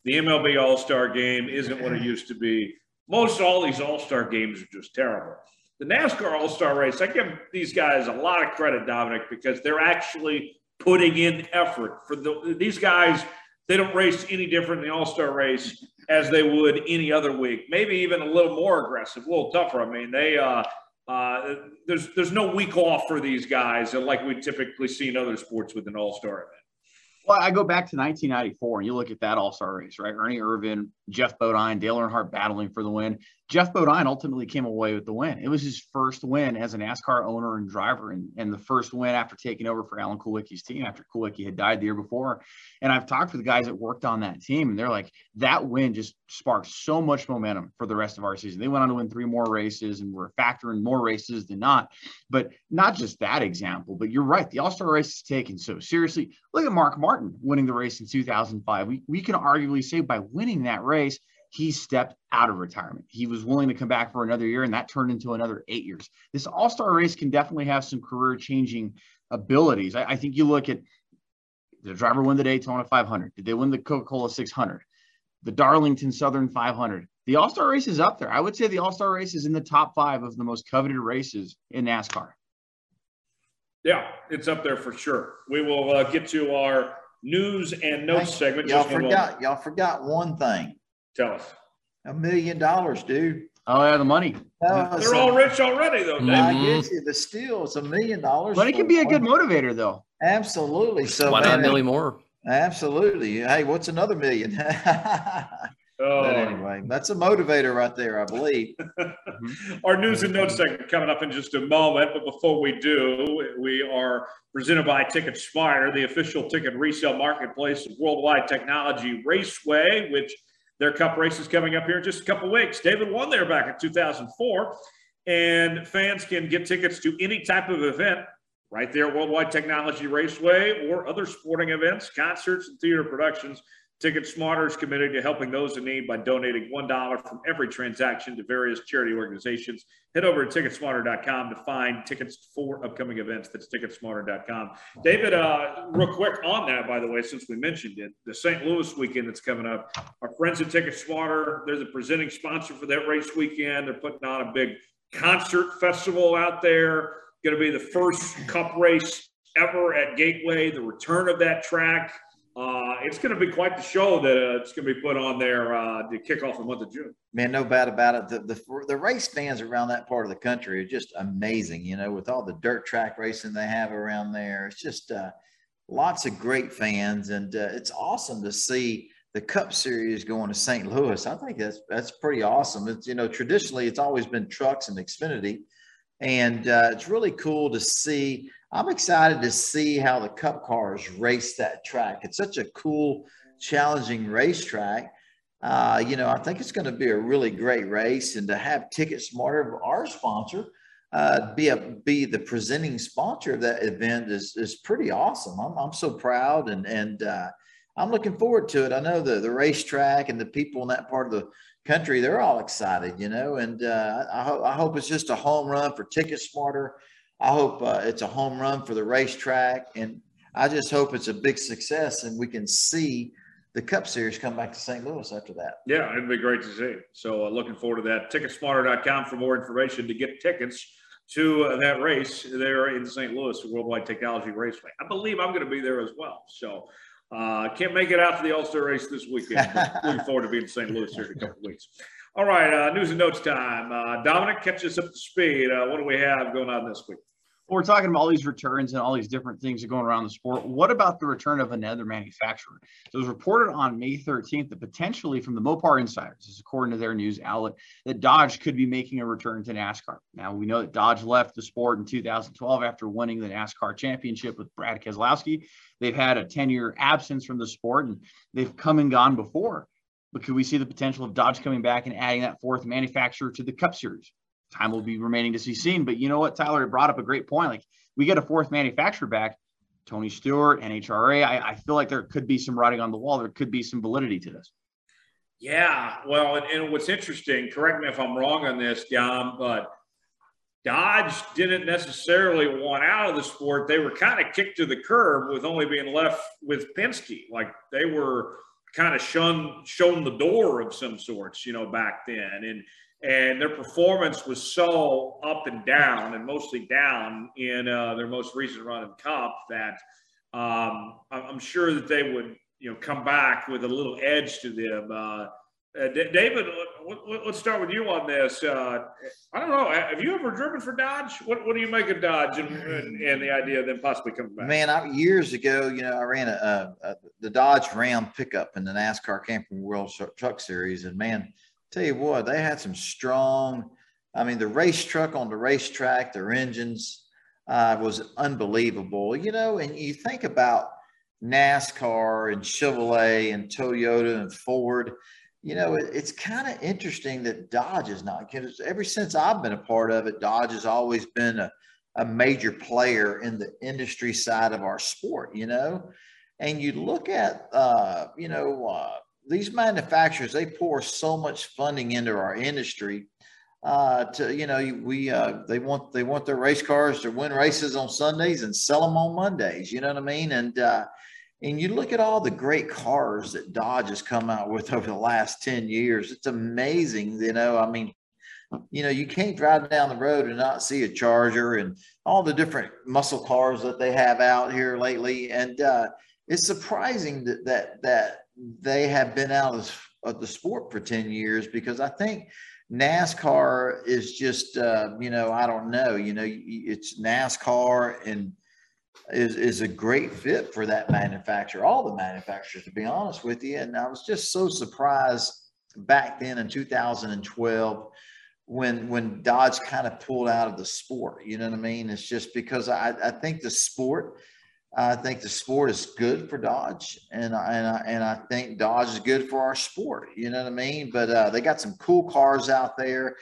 The MLB All Star Game isn't what it used to be. Most all these All Star games are just terrible. The NASCAR All Star race, I give these guys a lot of credit, Dominic, because they're actually putting in effort for the, these guys. They don't race any different in the All Star race as they would any other week. Maybe even a little more aggressive, a little tougher. I mean, they uh, uh, there's there's no week off for these guys like we typically see in other sports with an All Star event. Well, I go back to 1994 and you look at that All Star race, right? Ernie Irvan, Geoff Bodine, Dale Earnhardt battling for the win. Geoff Bodine ultimately came away with the win. It was his first win as a NASCAR owner and driver, and, and the first win after taking over for Alan Kulwicki's team after Kulwicki had died the year before. And I've talked with the guys that worked on that team, and they're like, that win just sparked so much momentum for the rest of our season. They went on to win three more races and were a factor in more races than not. But not just that example, but you're right. The All Star race is taken so seriously. Look at Mark Martin winning the race in 2005. We, we can arguably say by winning that race, he stepped out of retirement. He was willing to come back for another year, and that turned into another eight years. This All Star race can definitely have some career changing abilities. I, I, think you look at the driver win the Daytona 500. Did they win the Coca Cola 600? The Darlington Southern 500. The All Star race is up there. I would say the All Star race is in the top five of the most coveted races in NASCAR. Yeah, it's up there for sure. We will uh, get to our news and notes Hey, segment. Y'all Just in a forgot, y'all forgot one thing. Tell us. A million dollars, dude. Oh yeah, the money. Uh, They're so- all rich already, though, Dave. I Mhm. get you. The steal, it's a million dollars. But it can be a good motivator though. Absolutely. So Why not a man, million more? Absolutely. Hey, what's another million? [laughs] Oh. but anyway, that's a motivator right there, I believe. [laughs] Our news and notes segment coming up in just a moment. But before we do, we are presented by Ticket Smarter, the official ticket resale marketplace of Worldwide Technology Raceway, which their cup race is coming up here in just a couple weeks. David won there back in 2004, and fans can get tickets to any type of event right there at Worldwide Technology Raceway or other sporting events, concerts, and theater productions. Ticket Smarter is committed to helping those in need by donating $1 from every transaction to various charity organizations. Head over to ticketsmarter.com to find tickets for upcoming events. That's ticketsmarter.com. David, uh, real quick on that, by the way, since we mentioned it, the St. Louis weekend that's coming up, our friends at Ticket Smarter, they're the presenting sponsor for that race weekend. They're putting on a big concert festival out there. Going to be the first cup race ever at Gateway, the return of that track. Uh, it's going to be quite the show that uh, it's going to be put on there uh, to kick off the month of June. Man, no doubt about it. The, the the race fans around that part of the country are just amazing. You know, with all the dirt track racing they have around there, it's just uh, lots of great fans, and uh, it's awesome to see the Cup Series going to St. Louis. I think that's that's pretty awesome. It's you know traditionally it's always been trucks and Xfinity, and uh, it's really cool to see. I'm excited to see how the Cup cars race that track. It's such a cool, challenging racetrack. Uh, you know, I think it's going to be a really great race, and to have Ticket Smarter, our sponsor, uh, be a be the presenting sponsor of that event is is pretty awesome. I'm I'm so proud, and and uh, I'm looking forward to it. I know the the racetrack and the people in that part of the country they're all excited, you know, and uh, I hope I hope it's just a home run for Ticket Smarter. I hope uh, it's a home run for the racetrack, and I just hope it's a big success, and we can see the Cup Series come back to St. Louis after that. Yeah, it'd be great to see. So uh, looking forward to that. Ticketsmarter.com for more information to get tickets to uh, that race there in St. Louis, Worldwide Technology Raceway. I believe I'm going to be there as well. So uh, can't make it out to the All-Star race this weekend. looking forward to being in St. Louis here in a couple weeks. All right, uh, news and notes time. Uh, Dominic, catch us up to speed. Uh, what do we have going on this week? Well, we're talking about all these returns and all these different things that are going around the sport. What about the return of another manufacturer? So it was reported on May 13th that potentially from the Mopar Insiders, this is according to their news outlet, that Dodge could be making a return to NASCAR. Now we know that Dodge left the sport in 2012 after winning the NASCAR championship with Brad Keselowski. They've had a 10-year absence from the sport and they've come and gone before. But could we see the potential of Dodge coming back and adding that fourth manufacturer to the Cup Series? time will be remaining to be seen. But you know what, Tyler brought up a great point. Like we get a fourth manufacturer back, Tony Stewart, NHRA. I, I feel like there could be some writing on the wall. There could be some validity to this. Yeah, well, and, and what's interesting, correct me if I'm wrong on this, Dom, but Dodge didn't necessarily want out of the sport. They were kind of kicked to the curb with only being left with Penske. Like they were kind of shunned, shown the door of some sorts, you know, back then. And and their performance was so up and down, and mostly down in uh, their most recent run in Cup that um, I'm sure that they would, you know, come back with a little edge to them. Uh, uh, D- David, let, us start with you on this. Uh, I don't know. Have you ever driven for Dodge? What, what do you make of Dodge and, and, and the idea of them possibly coming back? Man, I, years ago, you know, I ran a, a, a the Dodge Ram pickup in the NASCAR Camping World Truck Series, and man, tell you what, they had some strong. I mean, the race truck on the racetrack, their engines uh, was unbelievable. You know, and you think about NASCAR and Chevrolet and Toyota and Ford. You know, it, it's kind of interesting that Dodge is not. Because ever since I've been a part of it, Dodge has always been a, a major player in the industry side of our sport. You know, and you look at, uh, you know. Uh, these manufacturers they pour so much funding into our industry uh, to you know we uh, they want they want their race cars to win races on Sundays and sell them on Mondays. You know what I mean? And uh, and you look at all the great cars that Dodge has come out with [laughs] over the last ten years. It's amazing. You know, I mean. You know, you can't drive down the road and not see a Charger and all the different muscle cars that they have out here lately. And uh, it's surprising that that that they have been out of, of the sport for 10 years because I think NASCAR is just uh, you know I don't know you know it's NASCAR and is is a great fit for that manufacturer all the manufacturers to be honest with you and I was just so surprised back then in 2012 when when Dodge kind of pulled out of the sport you know what I mean it's just because I I think the sport I think the sport is good for Dodge, and I, and I, and I think Dodge is good for our sport. You know what I mean? But uh, they got some cool cars out there,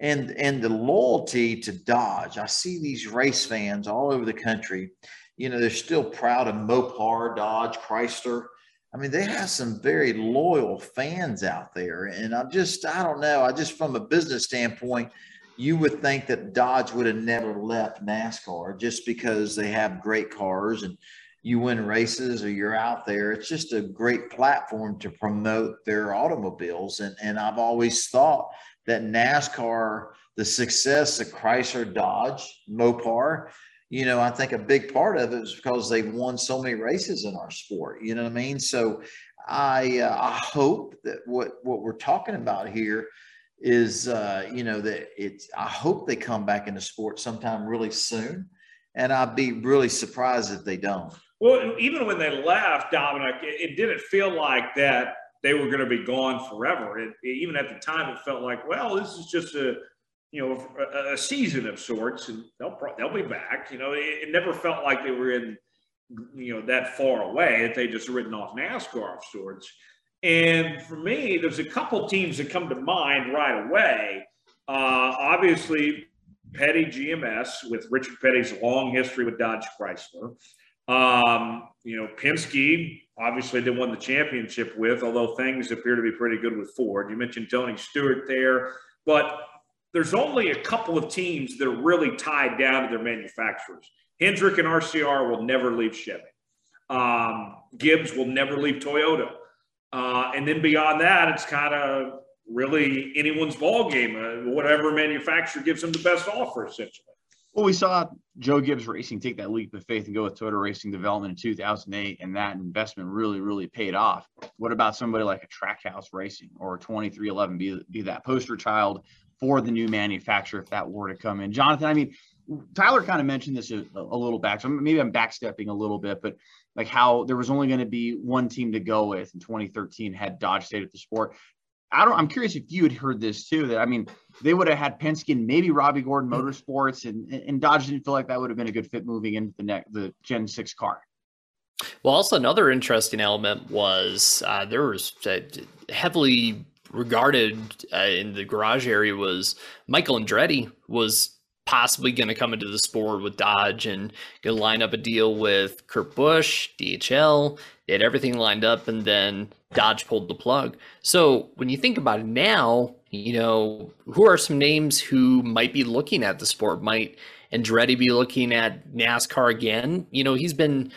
and and the loyalty to Dodge. I see these race fans all over the country. You know, they're still proud of Mopar, Dodge, Chrysler. I mean, they have some very loyal fans out there, and I'm just I don't know. I just from a business standpoint you would think that Dodge would have never left NASCAR just because they have great cars and you win races or you're out there. It's just a great platform to promote their automobiles. And, and I've always thought that NASCAR, the success of Chrysler, Dodge, Mopar, you know, I think a big part of it is because they've won so many races in our sport. You know what I mean? So I, uh, I hope that what, what we're talking about here is uh, you know that it's I hope they come back into sport sometime really soon, and I'd be really surprised if they don't. Well, even when they left, Dominic, it, it didn't feel like that they were going to be gone forever. It, even at the time, it felt like, well, this is just a you know a, a season of sorts, and they'll they'll be back. You know, it, it, never felt like they were in you know that far away that they just ridden off NASCAR of sorts. And for me, there's a couple teams that come to mind right away. Uh, obviously, Petty GMS with Richard Petty's long history with Dodge Chrysler. Um, you know, Penske, obviously, they won the championship with, although things appear to be pretty good with Ford. You mentioned Tony Stewart there, but there's only a couple of teams that are really tied down to their manufacturers. Hendrick and RCR will never leave Chevy. Um, Gibbs will never leave Toyota. Uh, and then beyond that, it's kind of really anyone's ball game. Uh, whatever manufacturer gives them the best offer, essentially. Well, we saw Joe Gibbs Racing take that leap of faith and go with Toyota Racing Development in 2008, and that investment really, really paid off. What about somebody like a Trackhouse Racing or 23XI be, be that poster child for the new manufacturer if that were to come in? Jonathan, I mean, Tyler kind of mentioned this a, a little back, so maybe I'm backstepping a little bit, but like how there was only going to be one team to go with in 2013 had Dodge stayed at the sport. I don't. I'm curious if you had heard this too. That I mean, they would have had Penske and maybe Robby Gordon Motorsports, and and Dodge didn't feel like that would have been a good fit moving into the next the Gen Six car. Well, also another interesting element was uh, there was uh, heavily regarded uh, in the garage area was Michael Andretti was possibly going to come into the sport with Dodge and going to line up a deal with Kurt Busch, DHL. They had everything lined up, and then Dodge pulled the plug. So when you think about it now, you know, who are some names who might be looking at the sport? Might Andretti be looking at NASCAR again? You know, he's been.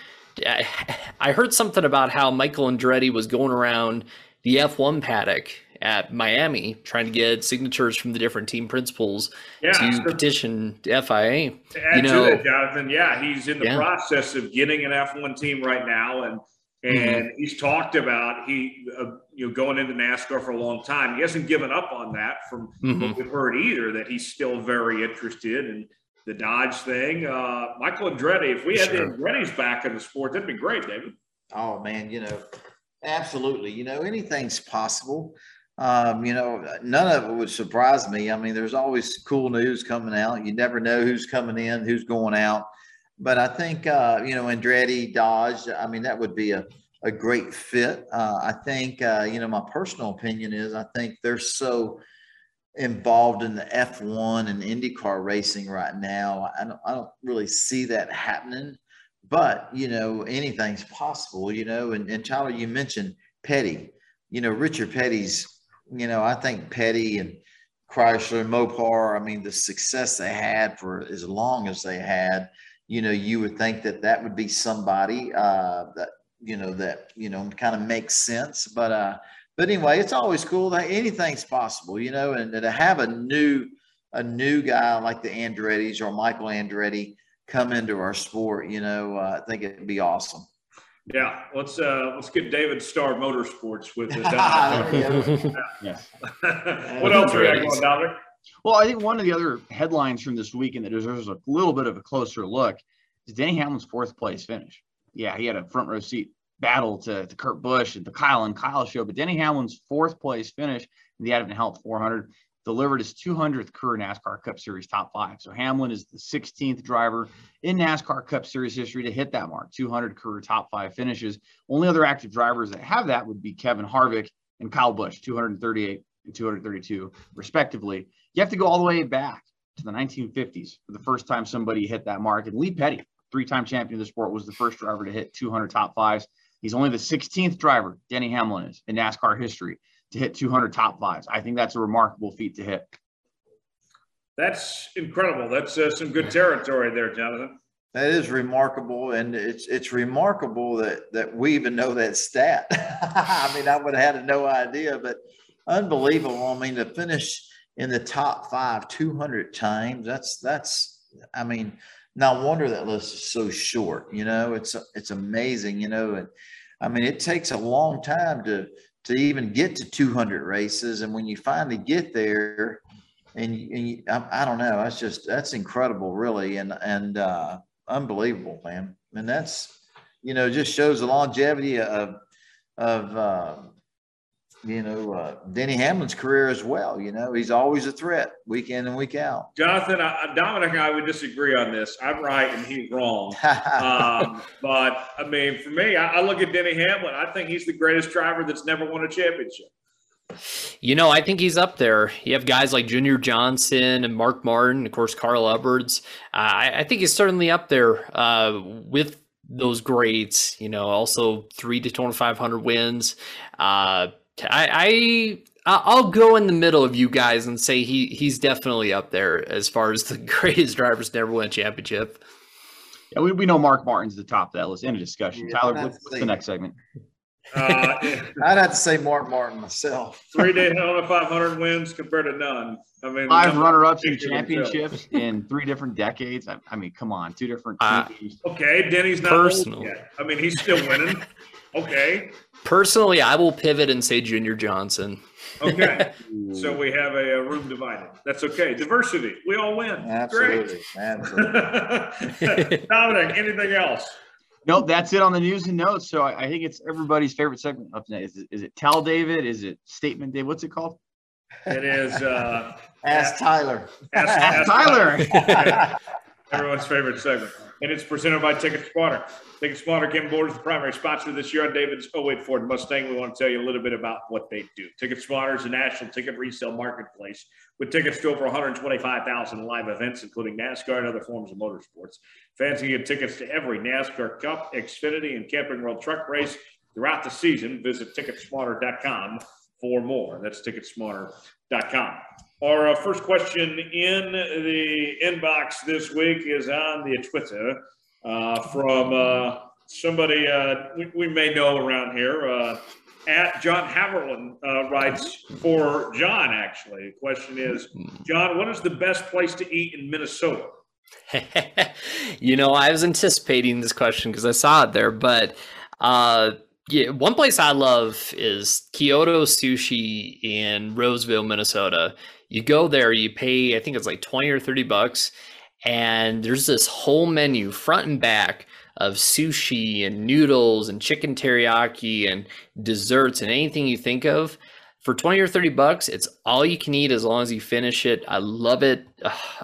I [laughs] heard something about how Michael Andretti was going around the F1 paddock at Miami trying to get signatures from the different team principals yeah, to so petition FIA. you know, that, Jonathan, yeah, he's in the yeah. process of getting an F1 team right now, and and mm-hmm. he's talked about he uh, you know going into NASCAR for a long time. He hasn't given up on that from mm-hmm. what we've heard either. That he's still very interested in the Dodge thing. Uh, Michael Andretti, if we had sure. the Andretti's back in the sport, that'd be great, David. Oh man, you know, absolutely. You know, anything's possible. Um, you know, none of it would surprise me. I mean, there's always cool news coming out. You never know who's coming in, who's going out. But I think, uh, you know, Andretti, Dodge, I mean, that would be a, a great fit. Uh, I think, uh, you know, my personal opinion is I think they're so involved in the F1 and IndyCar racing right now. I don't, I don't really see that happening. But, you know, anything's possible, you know. And, and Tyler, you mentioned Petty. You know, Richard Petty's you know, I think Petty and Chrysler Mopar, I mean, the success they had for as long as they had, you know, you would think that that would be somebody uh, that, you know, that, you know, kind of makes sense. But, uh, but anyway, it's always cool that anything's possible, you know, and to have a new, a new guy like the Andretti's or Michael Andretti come into our sport, you know, uh, I think it'd be awesome. Yeah, let's uh let's get David Starr Motorsports with it. [laughs] Yes. what else are you going, Dominic? Well, I think one of the other headlines from this weekend that deserves a little bit of a closer look is Denny Hamlin's fourth place finish. Yeah, he had a front row seat battle to, to Kurt Busch and the Kyle and Kyle show, but Denny Hamlin's fourth place finish in the AdventHealth 400 delivered his 200th career NASCAR Cup Series top five. So Hamlin is the 16th driver in NASCAR Cup Series history to hit that mark, 200 career top five finishes. Only other active drivers that have that would be Kevin Harvick and Kyle Busch, 238 and 232, respectively. You have to go all the way back to the 1950s for the first time somebody hit that mark. And Lee Petty, three-time champion of the sport, was the first driver to hit 200 top fives. He's only the 16th driver, Denny Hamlin is, in NASCAR history to hit 200 top fives. I think that's a remarkable feat to hit. That's incredible. That's uh, some good territory there, Jonathan. That is remarkable, and it's it's remarkable that that we even know that stat. [laughs] I mean, I would have had no idea, but unbelievable. I mean, to finish in the top five 200 times, that's that's. I mean, no wonder that list is so short. You know, it's it's amazing. You know, and I mean, it takes a long time to to even get to 200 races, and when you finally get there, and, and you, I, I, don't know, that's just that's incredible, really, and and uh, unbelievable, man. And that's you know just shows the longevity of of uh, you know, uh, Denny Hamlin's career as well. You know, he's always a threat week in and week out. Jonathan, I, Dominic and I would disagree on this. I'm right and he's wrong. [laughs] um, but I mean, for me, I, I look at Denny Hamlin. I think he's the greatest driver that's never won a championship. You know, I think he's up there. You have guys like Junior Johnson and Mark Martin, of course, Carl Edwards. Uh, I, I, think he's certainly up there uh, with those greats. You know, also three to twenty five hundred wins. Uh, I, I I'll go in the middle of you guys and say he he's definitely up there as far as the [laughs] greatest drivers to ever win a championship. Yeah, we, we know Mark Martin's the top of that list. End of discussion. Yeah, Tyler, what's, what's the next segment? [laughs] Uh, [laughs] I'd have to say Mark Martin myself. Three Daytona 500 wins compared to none. I mean, five runner-ups in championships in three different decades. I, I, mean, come on, two different uh. Okay, Denny's not personal. yet. I mean, he's still winning. Okay. Personally, I will pivot and say Junior Johnson. Okay. [laughs] so we have a, a, room divided. That's okay. Diversity. We all win. Absolutely. Great. Absolutely. [laughs] Dominic, anything else? Nope, that's it on the news and notes. So I, I think it's everybody's favorite segment up tonight. Is it, is it Tell David? Is it Statement Dave? What's it called? It is uh, Ask Tyler. Ask, ask Tyler. Everyone's favorite segment. And it's presented by Ticket Smarter. Ticket Smarter came aboard as the primary sponsor this year on David's 08 Ford Mustang. We want to tell you a little bit about what they do. Ticket Smarter is a national ticket resale marketplace with tickets to over 125,000 live events, including NASCAR and other forms of motorsports. Fans can get tickets to every NASCAR Cup, Xfinity, and Camping World Truck race throughout the season. Visit ticketsmarter.com for more. That's ticketsmarter.com. Our uh, first question in the inbox this week is on the Twitter uh, from uh, somebody uh, we, we, may know around here. Uh, at John Haverland uh, writes for John, actually. The question is John, what is the best place to eat in Minnesota? [laughs] you know, I was anticipating this question because I saw it there, but yeah, one place I love is Kyoto Sushi in Roseville, Minnesota. You go there, you pay, I think it's like 20 or 30 bucks, and there's this whole menu front and back of sushi and noodles and chicken teriyaki and desserts and anything you think of. For 20 or 30 bucks it's all you can eat as long as you finish it. I love it.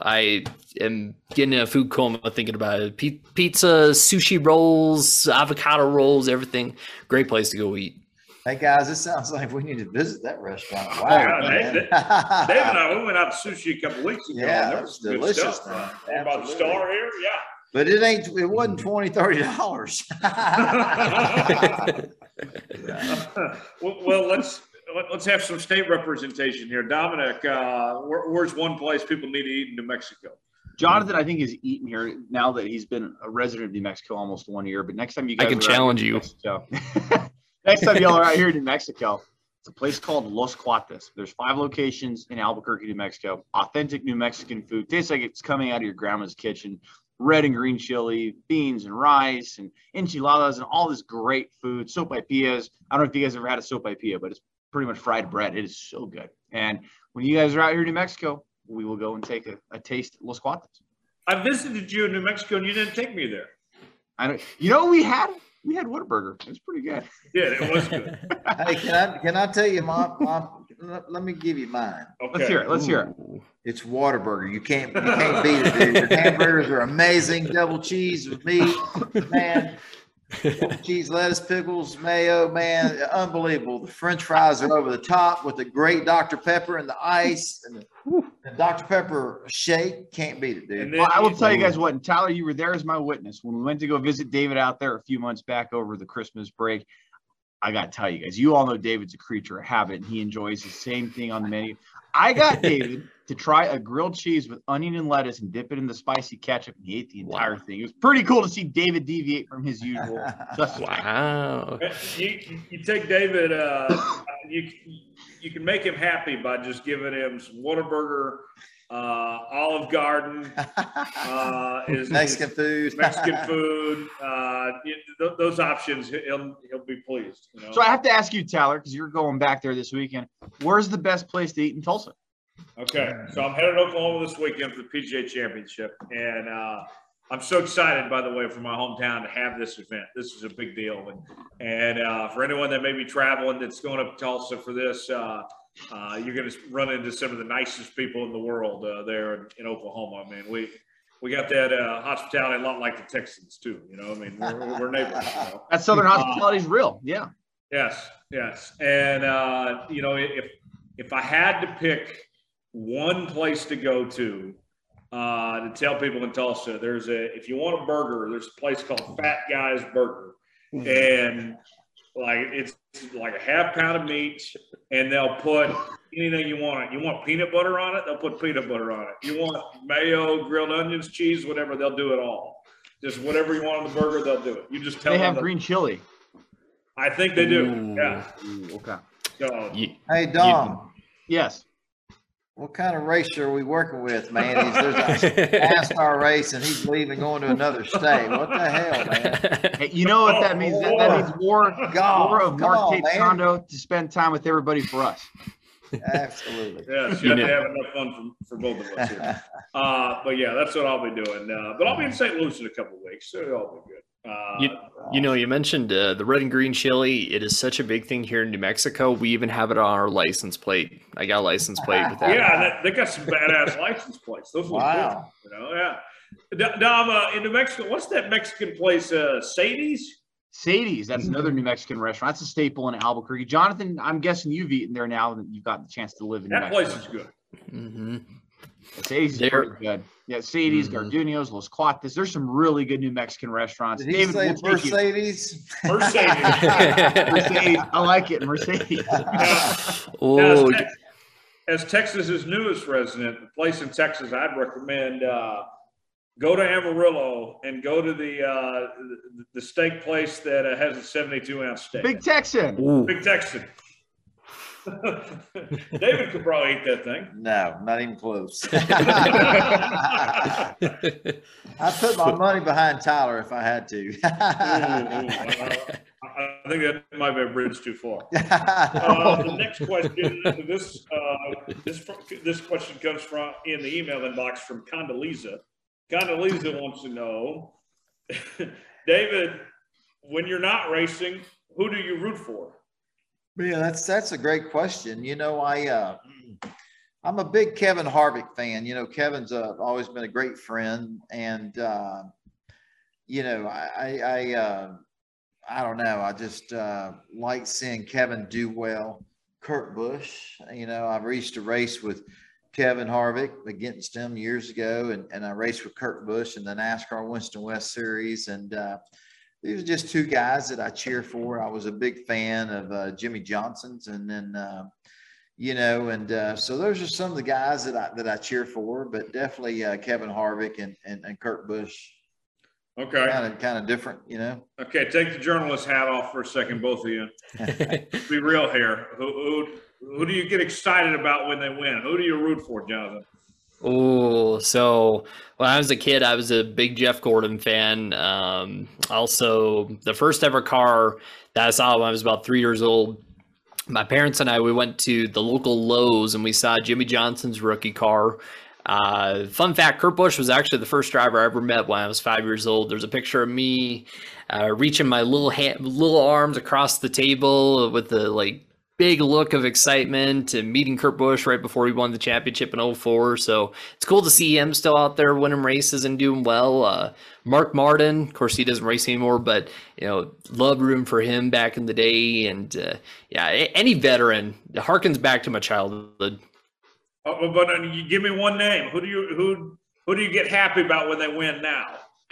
I am getting a food coma thinking about it. P- pizza sushi rolls avocado rolls everything. Great place to go eat Hey guys, it sounds like we need to visit that restaurant. Wow, oh, Dave, Dave, and I we went out to sushi a couple weeks ago. Yeah, that was delicious. Stuff, about the star here, yeah. But it ain't. It wasn't twenty, thirty dollars. [laughs] [laughs] well, well, let's let's have some state representation here. Dominic, uh, where, where's one place people need to eat in New Mexico? Jonathan, I think, is eating here now that he's been a resident of New Mexico almost one year. But next time you guys, I can challenge you. [laughs] next time y'all are out here in New [laughs] Mexico, it's a place called Los Cuates. There's five locations in Albuquerque, New Mexico. Authentic New Mexican food. Tastes like it's coming out of your grandma's kitchen. red and green chili, beans and rice, and enchiladas, and all this great food. Sopaipillas. I don't know if you guys ever had a sopaipilla, but it's pretty much fried bread. It is so good. And when you guys are out here in New Mexico, we will go and take a, a taste at Los Cuates. I visited you in New Mexico and you didn't take me there. I don't, you know, we had we had Whataburger. It was pretty good. [laughs] Yeah, it was good. [laughs] Hey, can I, can I tell you my, my, let, let me give you mine. Okay. Let's hear it. Let's hear it. It's Whataburger. You can't, you can't beat it, dude. Your hamburgers are amazing. Double cheese with meat, man. Cheese, lettuce, pickles, mayo, man, unbelievable. The French fries are over the top with the great Dr. Pepper and the ice and the, the Dr. Pepper shake. Can't beat it, dude. then- Well, I will tell you guys what, and Tyler, you were there as my witness when we went to go visit David out there a few months back over the Christmas break. I got to tell you guys, you all know David's a creature of habit and he enjoys the same thing on the menu. I got [laughs] David to try a grilled cheese with onion and lettuce and dip it in the spicy ketchup, and he ate the entire Wow. thing. It was pretty cool to see David deviate from his usual. [laughs] Wow. You, you take David, uh, [coughs] you, you can make him happy by just giving him some Whataburger, uh, Olive Garden, [laughs] uh, is, Mexican food. Mexican [laughs] food. Uh, you- th- those options, he'll, he'll be pleased. You know? So I have to ask you, Tyler, because you're going back there this weekend. Where's the best place to eat in Tulsa? Okay, so I'm headed to Oklahoma this weekend for the PGA Championship, and uh, I'm so excited, by the way, for my hometown to have this event. This is a big deal, and and uh, for anyone that may be traveling that's going up to Tulsa for this, uh, uh, you're going to run into some of the nicest people in the world uh, there in, in Oklahoma. I mean, we we got that uh, hospitality a lot like the Texans too. You know, I mean, we're, we're neighbors. You know? That Southern hospitality is real. Yeah. Yes, yes, and uh, you know, if if I had to pick one place to go to uh, to tell people in Tulsa, there's a if you want a burger, there's a place called Fat Guy's Burger, and like it's like a half pound of meat, and they'll put anything you want. You want peanut butter on it, they'll put peanut butter on it. You want mayo, grilled onions, cheese, whatever, they'll do it all. Just whatever you want on the burger, they'll do it. You just tell They them. have the- green chili. I think they do. Ooh. Yeah. Ooh, okay. So You- Hey, Dom, Yes. What kind of race are we working with, man? He's, there's a [laughs] NASCAR race and he's leaving, going to another state. What the hell, man? Hey, you know what that means? That, that means more, God, more of come Mark on, Tate man. To spend time with everybody for us. Absolutely. yeah, You you have to have enough fun for, for both of us here. [laughs] Uh, but yeah, that's what I'll be doing. Uh, but I'll be in St. Louis in a couple of weeks, so it'll all be good. Uh, You- You know, you mentioned uh, the red and green chili. It is such a big thing here in New Mexico. We even have it on our license plate. I got a license plate with that. yeah, that, they got some badass [laughs] license plates. Those look Wow. good. You know, yeah. D- Dom, uh, in New Mexico, what's that Mexican place? Uh, Sadie's? Sadie's, that's another New Mexican restaurant. That's a staple in Albuquerque. Jonathan, I'm guessing you've eaten there now that you've got the chance to live in New That place Mexico. is good. hmm Sadie's is They're- pretty good. Yeah, Sadie's, Mhm. Garduño's, Los Cuates. There's some really good New Mexican restaurants. Did he David, say we'll take you. Mercedes? Mercedes. [laughs] Mercedes. I like it. Mercedes. [laughs] Now, now, Oh, as, Tex- as Texas's newest resident, the place in Texas I'd recommend uh, go to Amarillo and go to the uh, the, the steak place that uh, has a 72 ounce steak. Big Texan. Ooh. Big Texan. [laughs] David could probably eat that thing. No, not even close. [laughs] [laughs] I put my money behind Tyler if I had Ooh, ooh, to. uh, I think that might be a bridge too far. Uh, the next question, this, uh, this, this question comes from, in the email inbox from Condoleezza. Condoleezza wants to know, David, when you're not racing, who do you root for? Yeah, that's that's a great question. You know, I uh, I'm a big Kevin Harvick fan. You know, Kevin's uh, always been a great friend, and uh, you know, I I I, uh, I don't know. I just uh, like seeing Kevin do well. Kurt Busch, you know, I've reached a race with Kevin Harvick against him years ago, and, and I raced with Kurt Busch in the NASCAR Winston West Series, and uh, these are just two guys that I cheer for. I was a big fan of uh, Jimmie Johnson's, and then uh, you know, and uh, so those are some of the guys that I that I cheer for. But definitely uh, Kevin Harvick and, and and Kurt Busch, Okay. kind of kind of different, you know. Okay. Take the journalist hat off for a second, both of you. [laughs] Be real here. Who, who, who do you get excited about when they win? Who do you root for, Jonathan? Oh, so when I was a kid, I was a big Jeff Gordon fan. Um, also, the first ever car that I saw when I was about three years old, my parents and I we went to the local Lowe's and we saw Jimmie Johnson's rookie car. Uh, fun fact: Kurt Busch was actually the first driver I ever met when I was five years old. There's a picture of me uh, reaching my little hand, little arms across the table with the like big look of excitement and meeting Kurt Busch right before he won the championship in 04. So it's cool to see him still out there winning races and doing well. Uh, Mark Martin, of course, he doesn't race anymore, but you know, love room for him back in the day. And uh, yeah, any veteran harkens back to my childhood. Oh, but uh, you give me one name. Who do you who who do you get happy about when they win now? [laughs]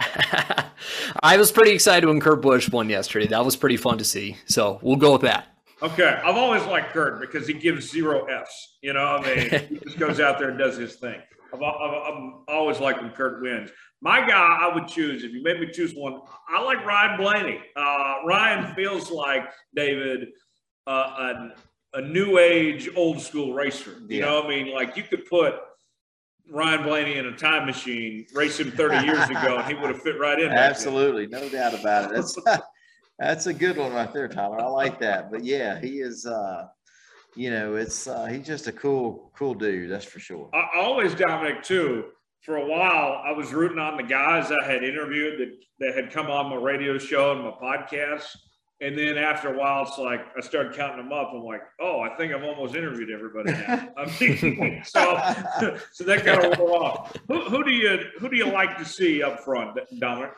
I was pretty excited when Kurt Busch won yesterday. That was pretty fun to see. So we'll go with that. Okay, I've always liked Kurt because he gives zero Fs. You know, I mean, he [laughs] just goes out there and does his thing. I've, I've, I've always liked when Kurt wins. My guy, I would choose if you made me choose one. I like Ryan Blaney. Uh, Ryan feels like David, uh, a, a new age, old school racer. You yeah. know, I mean, like you could put Ryan Blaney in a time machine, race him 30 years ago, and he would have fit right in. Absolutely, no doubt about it. [laughs] That's a good one right there, Tyler. I like that. But yeah, he is. uh You know, it's uh he's just a cool, cool dude. That's for sure. I always Dominic too. For a while, I was rooting on the guys I had interviewed that that had come on my radio show and my podcast. And then after a while, it's like I started counting them up. I'm like, oh, I think I've almost interviewed everybody now. I mean, [laughs] so [laughs] so that kind of wore off. Who, who do you who do you like to see up front, Dominic?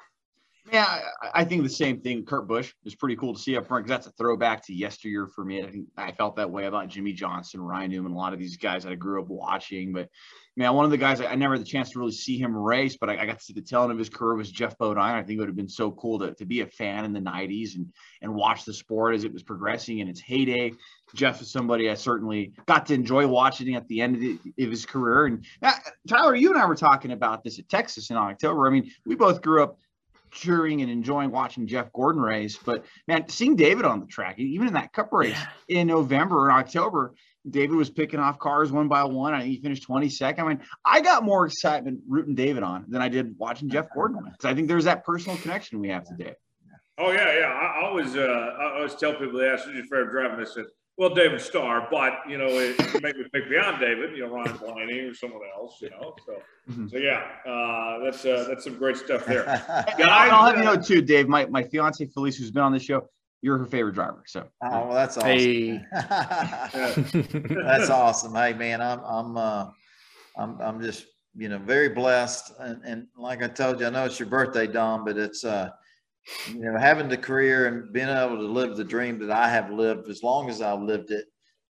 Yeah, I, think the same thing. Kurt Busch is pretty cool to see up front because that's a throwback to yesteryear for me. I think I felt that way about Jimmie Johnson, Ryan Newman, a lot of these guys that I grew up watching. But man, one of the guys I, never had the chance to really see him race, but I, I, got to see the telling of his career was Geoff Bodine. I think it would have been so cool to, to be a fan in the 90s and and watch the sport as it was progressing in its heyday. Jeff is somebody I certainly got to enjoy watching at the end of, the, of his career. And uh, Tyler, you and I were talking about this at Texas in October. I mean, we both grew up cheering and enjoying watching Jeff Gordon race. But man, seeing David on the track, even in that cup race yeah. in November or October, David was picking off cars one by one. I think he finished 22nd. I mean, I got more excitement rooting David on than I did watching Jeff Gordon because I think there's that personal connection we have today. Oh yeah, yeah. I always, uh, I always tell people they ask who's your favorite driver, and I said, well, David Starr, but you know, it, it make pick beyond David, you know, Ryan Blaney or someone else, you know. So, mm-hmm. so yeah, uh, that's uh, that's some great stuff there. Guys, [laughs] I'll have you know too, Dave. My my fiance Felice, who's been on the show, you're her favorite driver. So, oh, well, that's awesome. Hey. [laughs] that's awesome. Hey, man, I'm I'm uh, I'm I'm just you know very blessed, and and like I told you, I know it's your birthday, Dom, but it's uh you know, having the career and being able to live the dream that I have lived as long as I've lived it,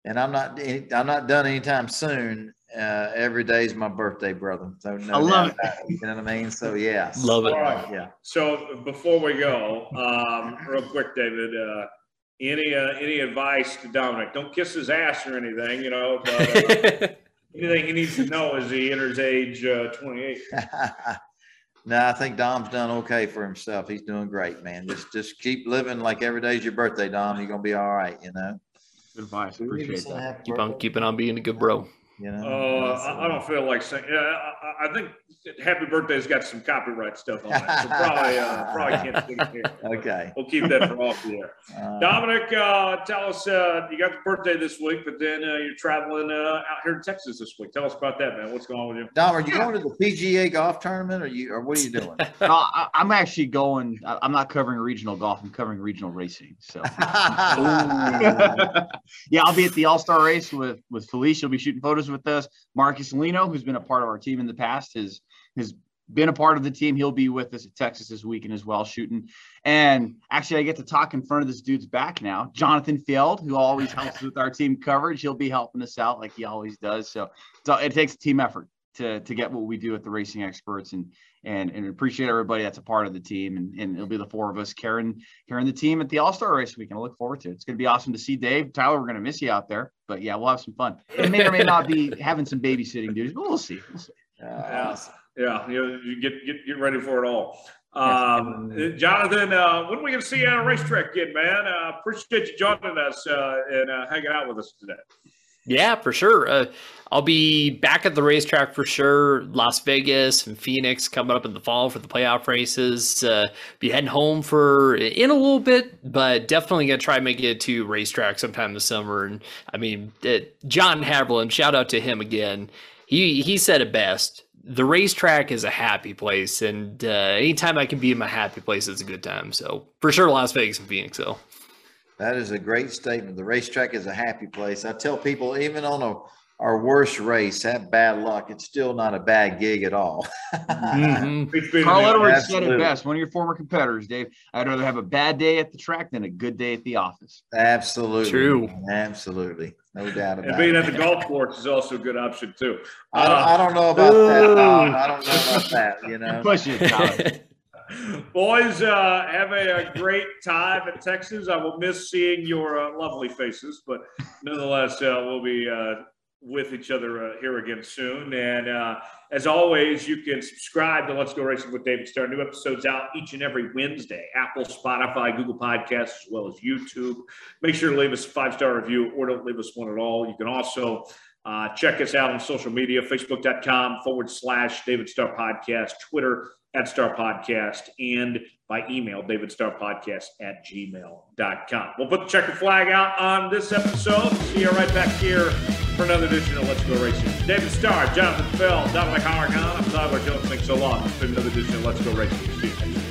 and I'm not I'm not done anytime soon. Uh, every day is my birthday, brother. So no I love it. you know what I mean? So yeah, love it. Right. Yeah. So before we go, um, real quick, David. Uh, any uh, any advice to Dominic? Don't kiss his ass or anything. You know. But, uh, [laughs] anything he needs to know as he enters age uh, 28. [laughs] No, I think Dom's done okay for himself. He's doing great, man. Just just keep living like every day's your birthday, Dom. You're gonna be all right, you know. Good advice. Appreciate that. Keep on keeping on being a good bro. You know, uh, I, I, don't feel like saying. Yeah, I, I, think Happy Birthday's got some copyright stuff on it, so probably uh, [laughs] probably can't sing it here. Okay, we'll keep that for off the air. [laughs] Uh, Dominic, uh, tell us. Uh, you got the birthday this week, but then uh, you're traveling out here in Texas this week. Tell us about that, man. What's going on with you? Dom, are you going to the PGA golf tournament, or you, or what are you doing? [laughs] no, I, am actually going. I'm not covering regional golf. I'm covering regional racing. So, yeah, I'll be at the All Star race with with Felicia. She'll be shooting photos with us. Marcus Lino, who's been a part of our team in the past, has has been a part of the team. He'll be with us at Texas this weekend as well, shooting. And actually, I get to talk in front of this dude's back now. Jonathan Field, who always helps with our team coverage, he'll be helping us out like he always does. So, so it takes a team effort to to get what we do at the Racing Experts, and and and appreciate everybody that's a part of the team. And, and it'll be the four of us carrying carrying the team at the All Star race weekend. I look forward to it. It's going to be awesome to see Dave Tyler. We're going to miss you out there, but yeah, we'll have some fun. It may or may not be having some babysitting duties, but we'll see. We'll see. Yeah, yeah, you, you get, get get ready for it all. [laughs] Um, Jonathan, uh, when are we going to see you on a racetrack again, man? Uh, appreciate you joining us uh, and uh, hanging out with us today. Yeah, for sure. Uh, I'll be back at the racetrack for sure. Las Vegas and Phoenix coming up in the fall for the playoff races. Uh, be heading home for in a little bit, but definitely gonna try and make it to racetrack sometime this summer. And I mean, John Haviland, shout out to him again. He he said it best. The racetrack is a happy place, and uh, anytime I can be in my happy place, it's a good time. So for sure, Las Vegas and Phoenix, though. That is a great statement. The racetrack is a happy place. I tell people, even on a our worst race, have bad luck. It's still not a bad gig at all. mm-hmm. [laughs] Carl Edwards said it best. One of your former competitors, Dave. I'd rather have a bad day at the track than a good day at the office. Absolutely. True. Absolutely. No doubt about and being it. at the golf course is also a good option too. I don't, uh, I don't know about that. No, I don't know about that. You know, [laughs] push it. [laughs] Boys, uh, have a, a, great time in Texas. I will miss seeing your uh, lovely faces, but nonetheless, uh, we'll be uh, with each other uh, here again soon. And uh, as always, you can subscribe to Let's Go Racing with David Starr. New episodes out each and every Wednesday. Apple, Spotify, Google Podcasts, as well as YouTube. Make sure to leave us a five star review or don't leave us one at all. You can also uh, check us out on social media, facebook.com forward slash David Podcast, Twitter at Starr Podcast, and by email, davidstarrpodcast at gmail.com. We'll put the checker flag out on this episode. See you right back here for another edition of Let's Go Racing. David Starr, Jonathan Fell, Dominic Howard, I'm Tyler Jones. Thanks so long. It's another edition of Let's Go Racing. See you next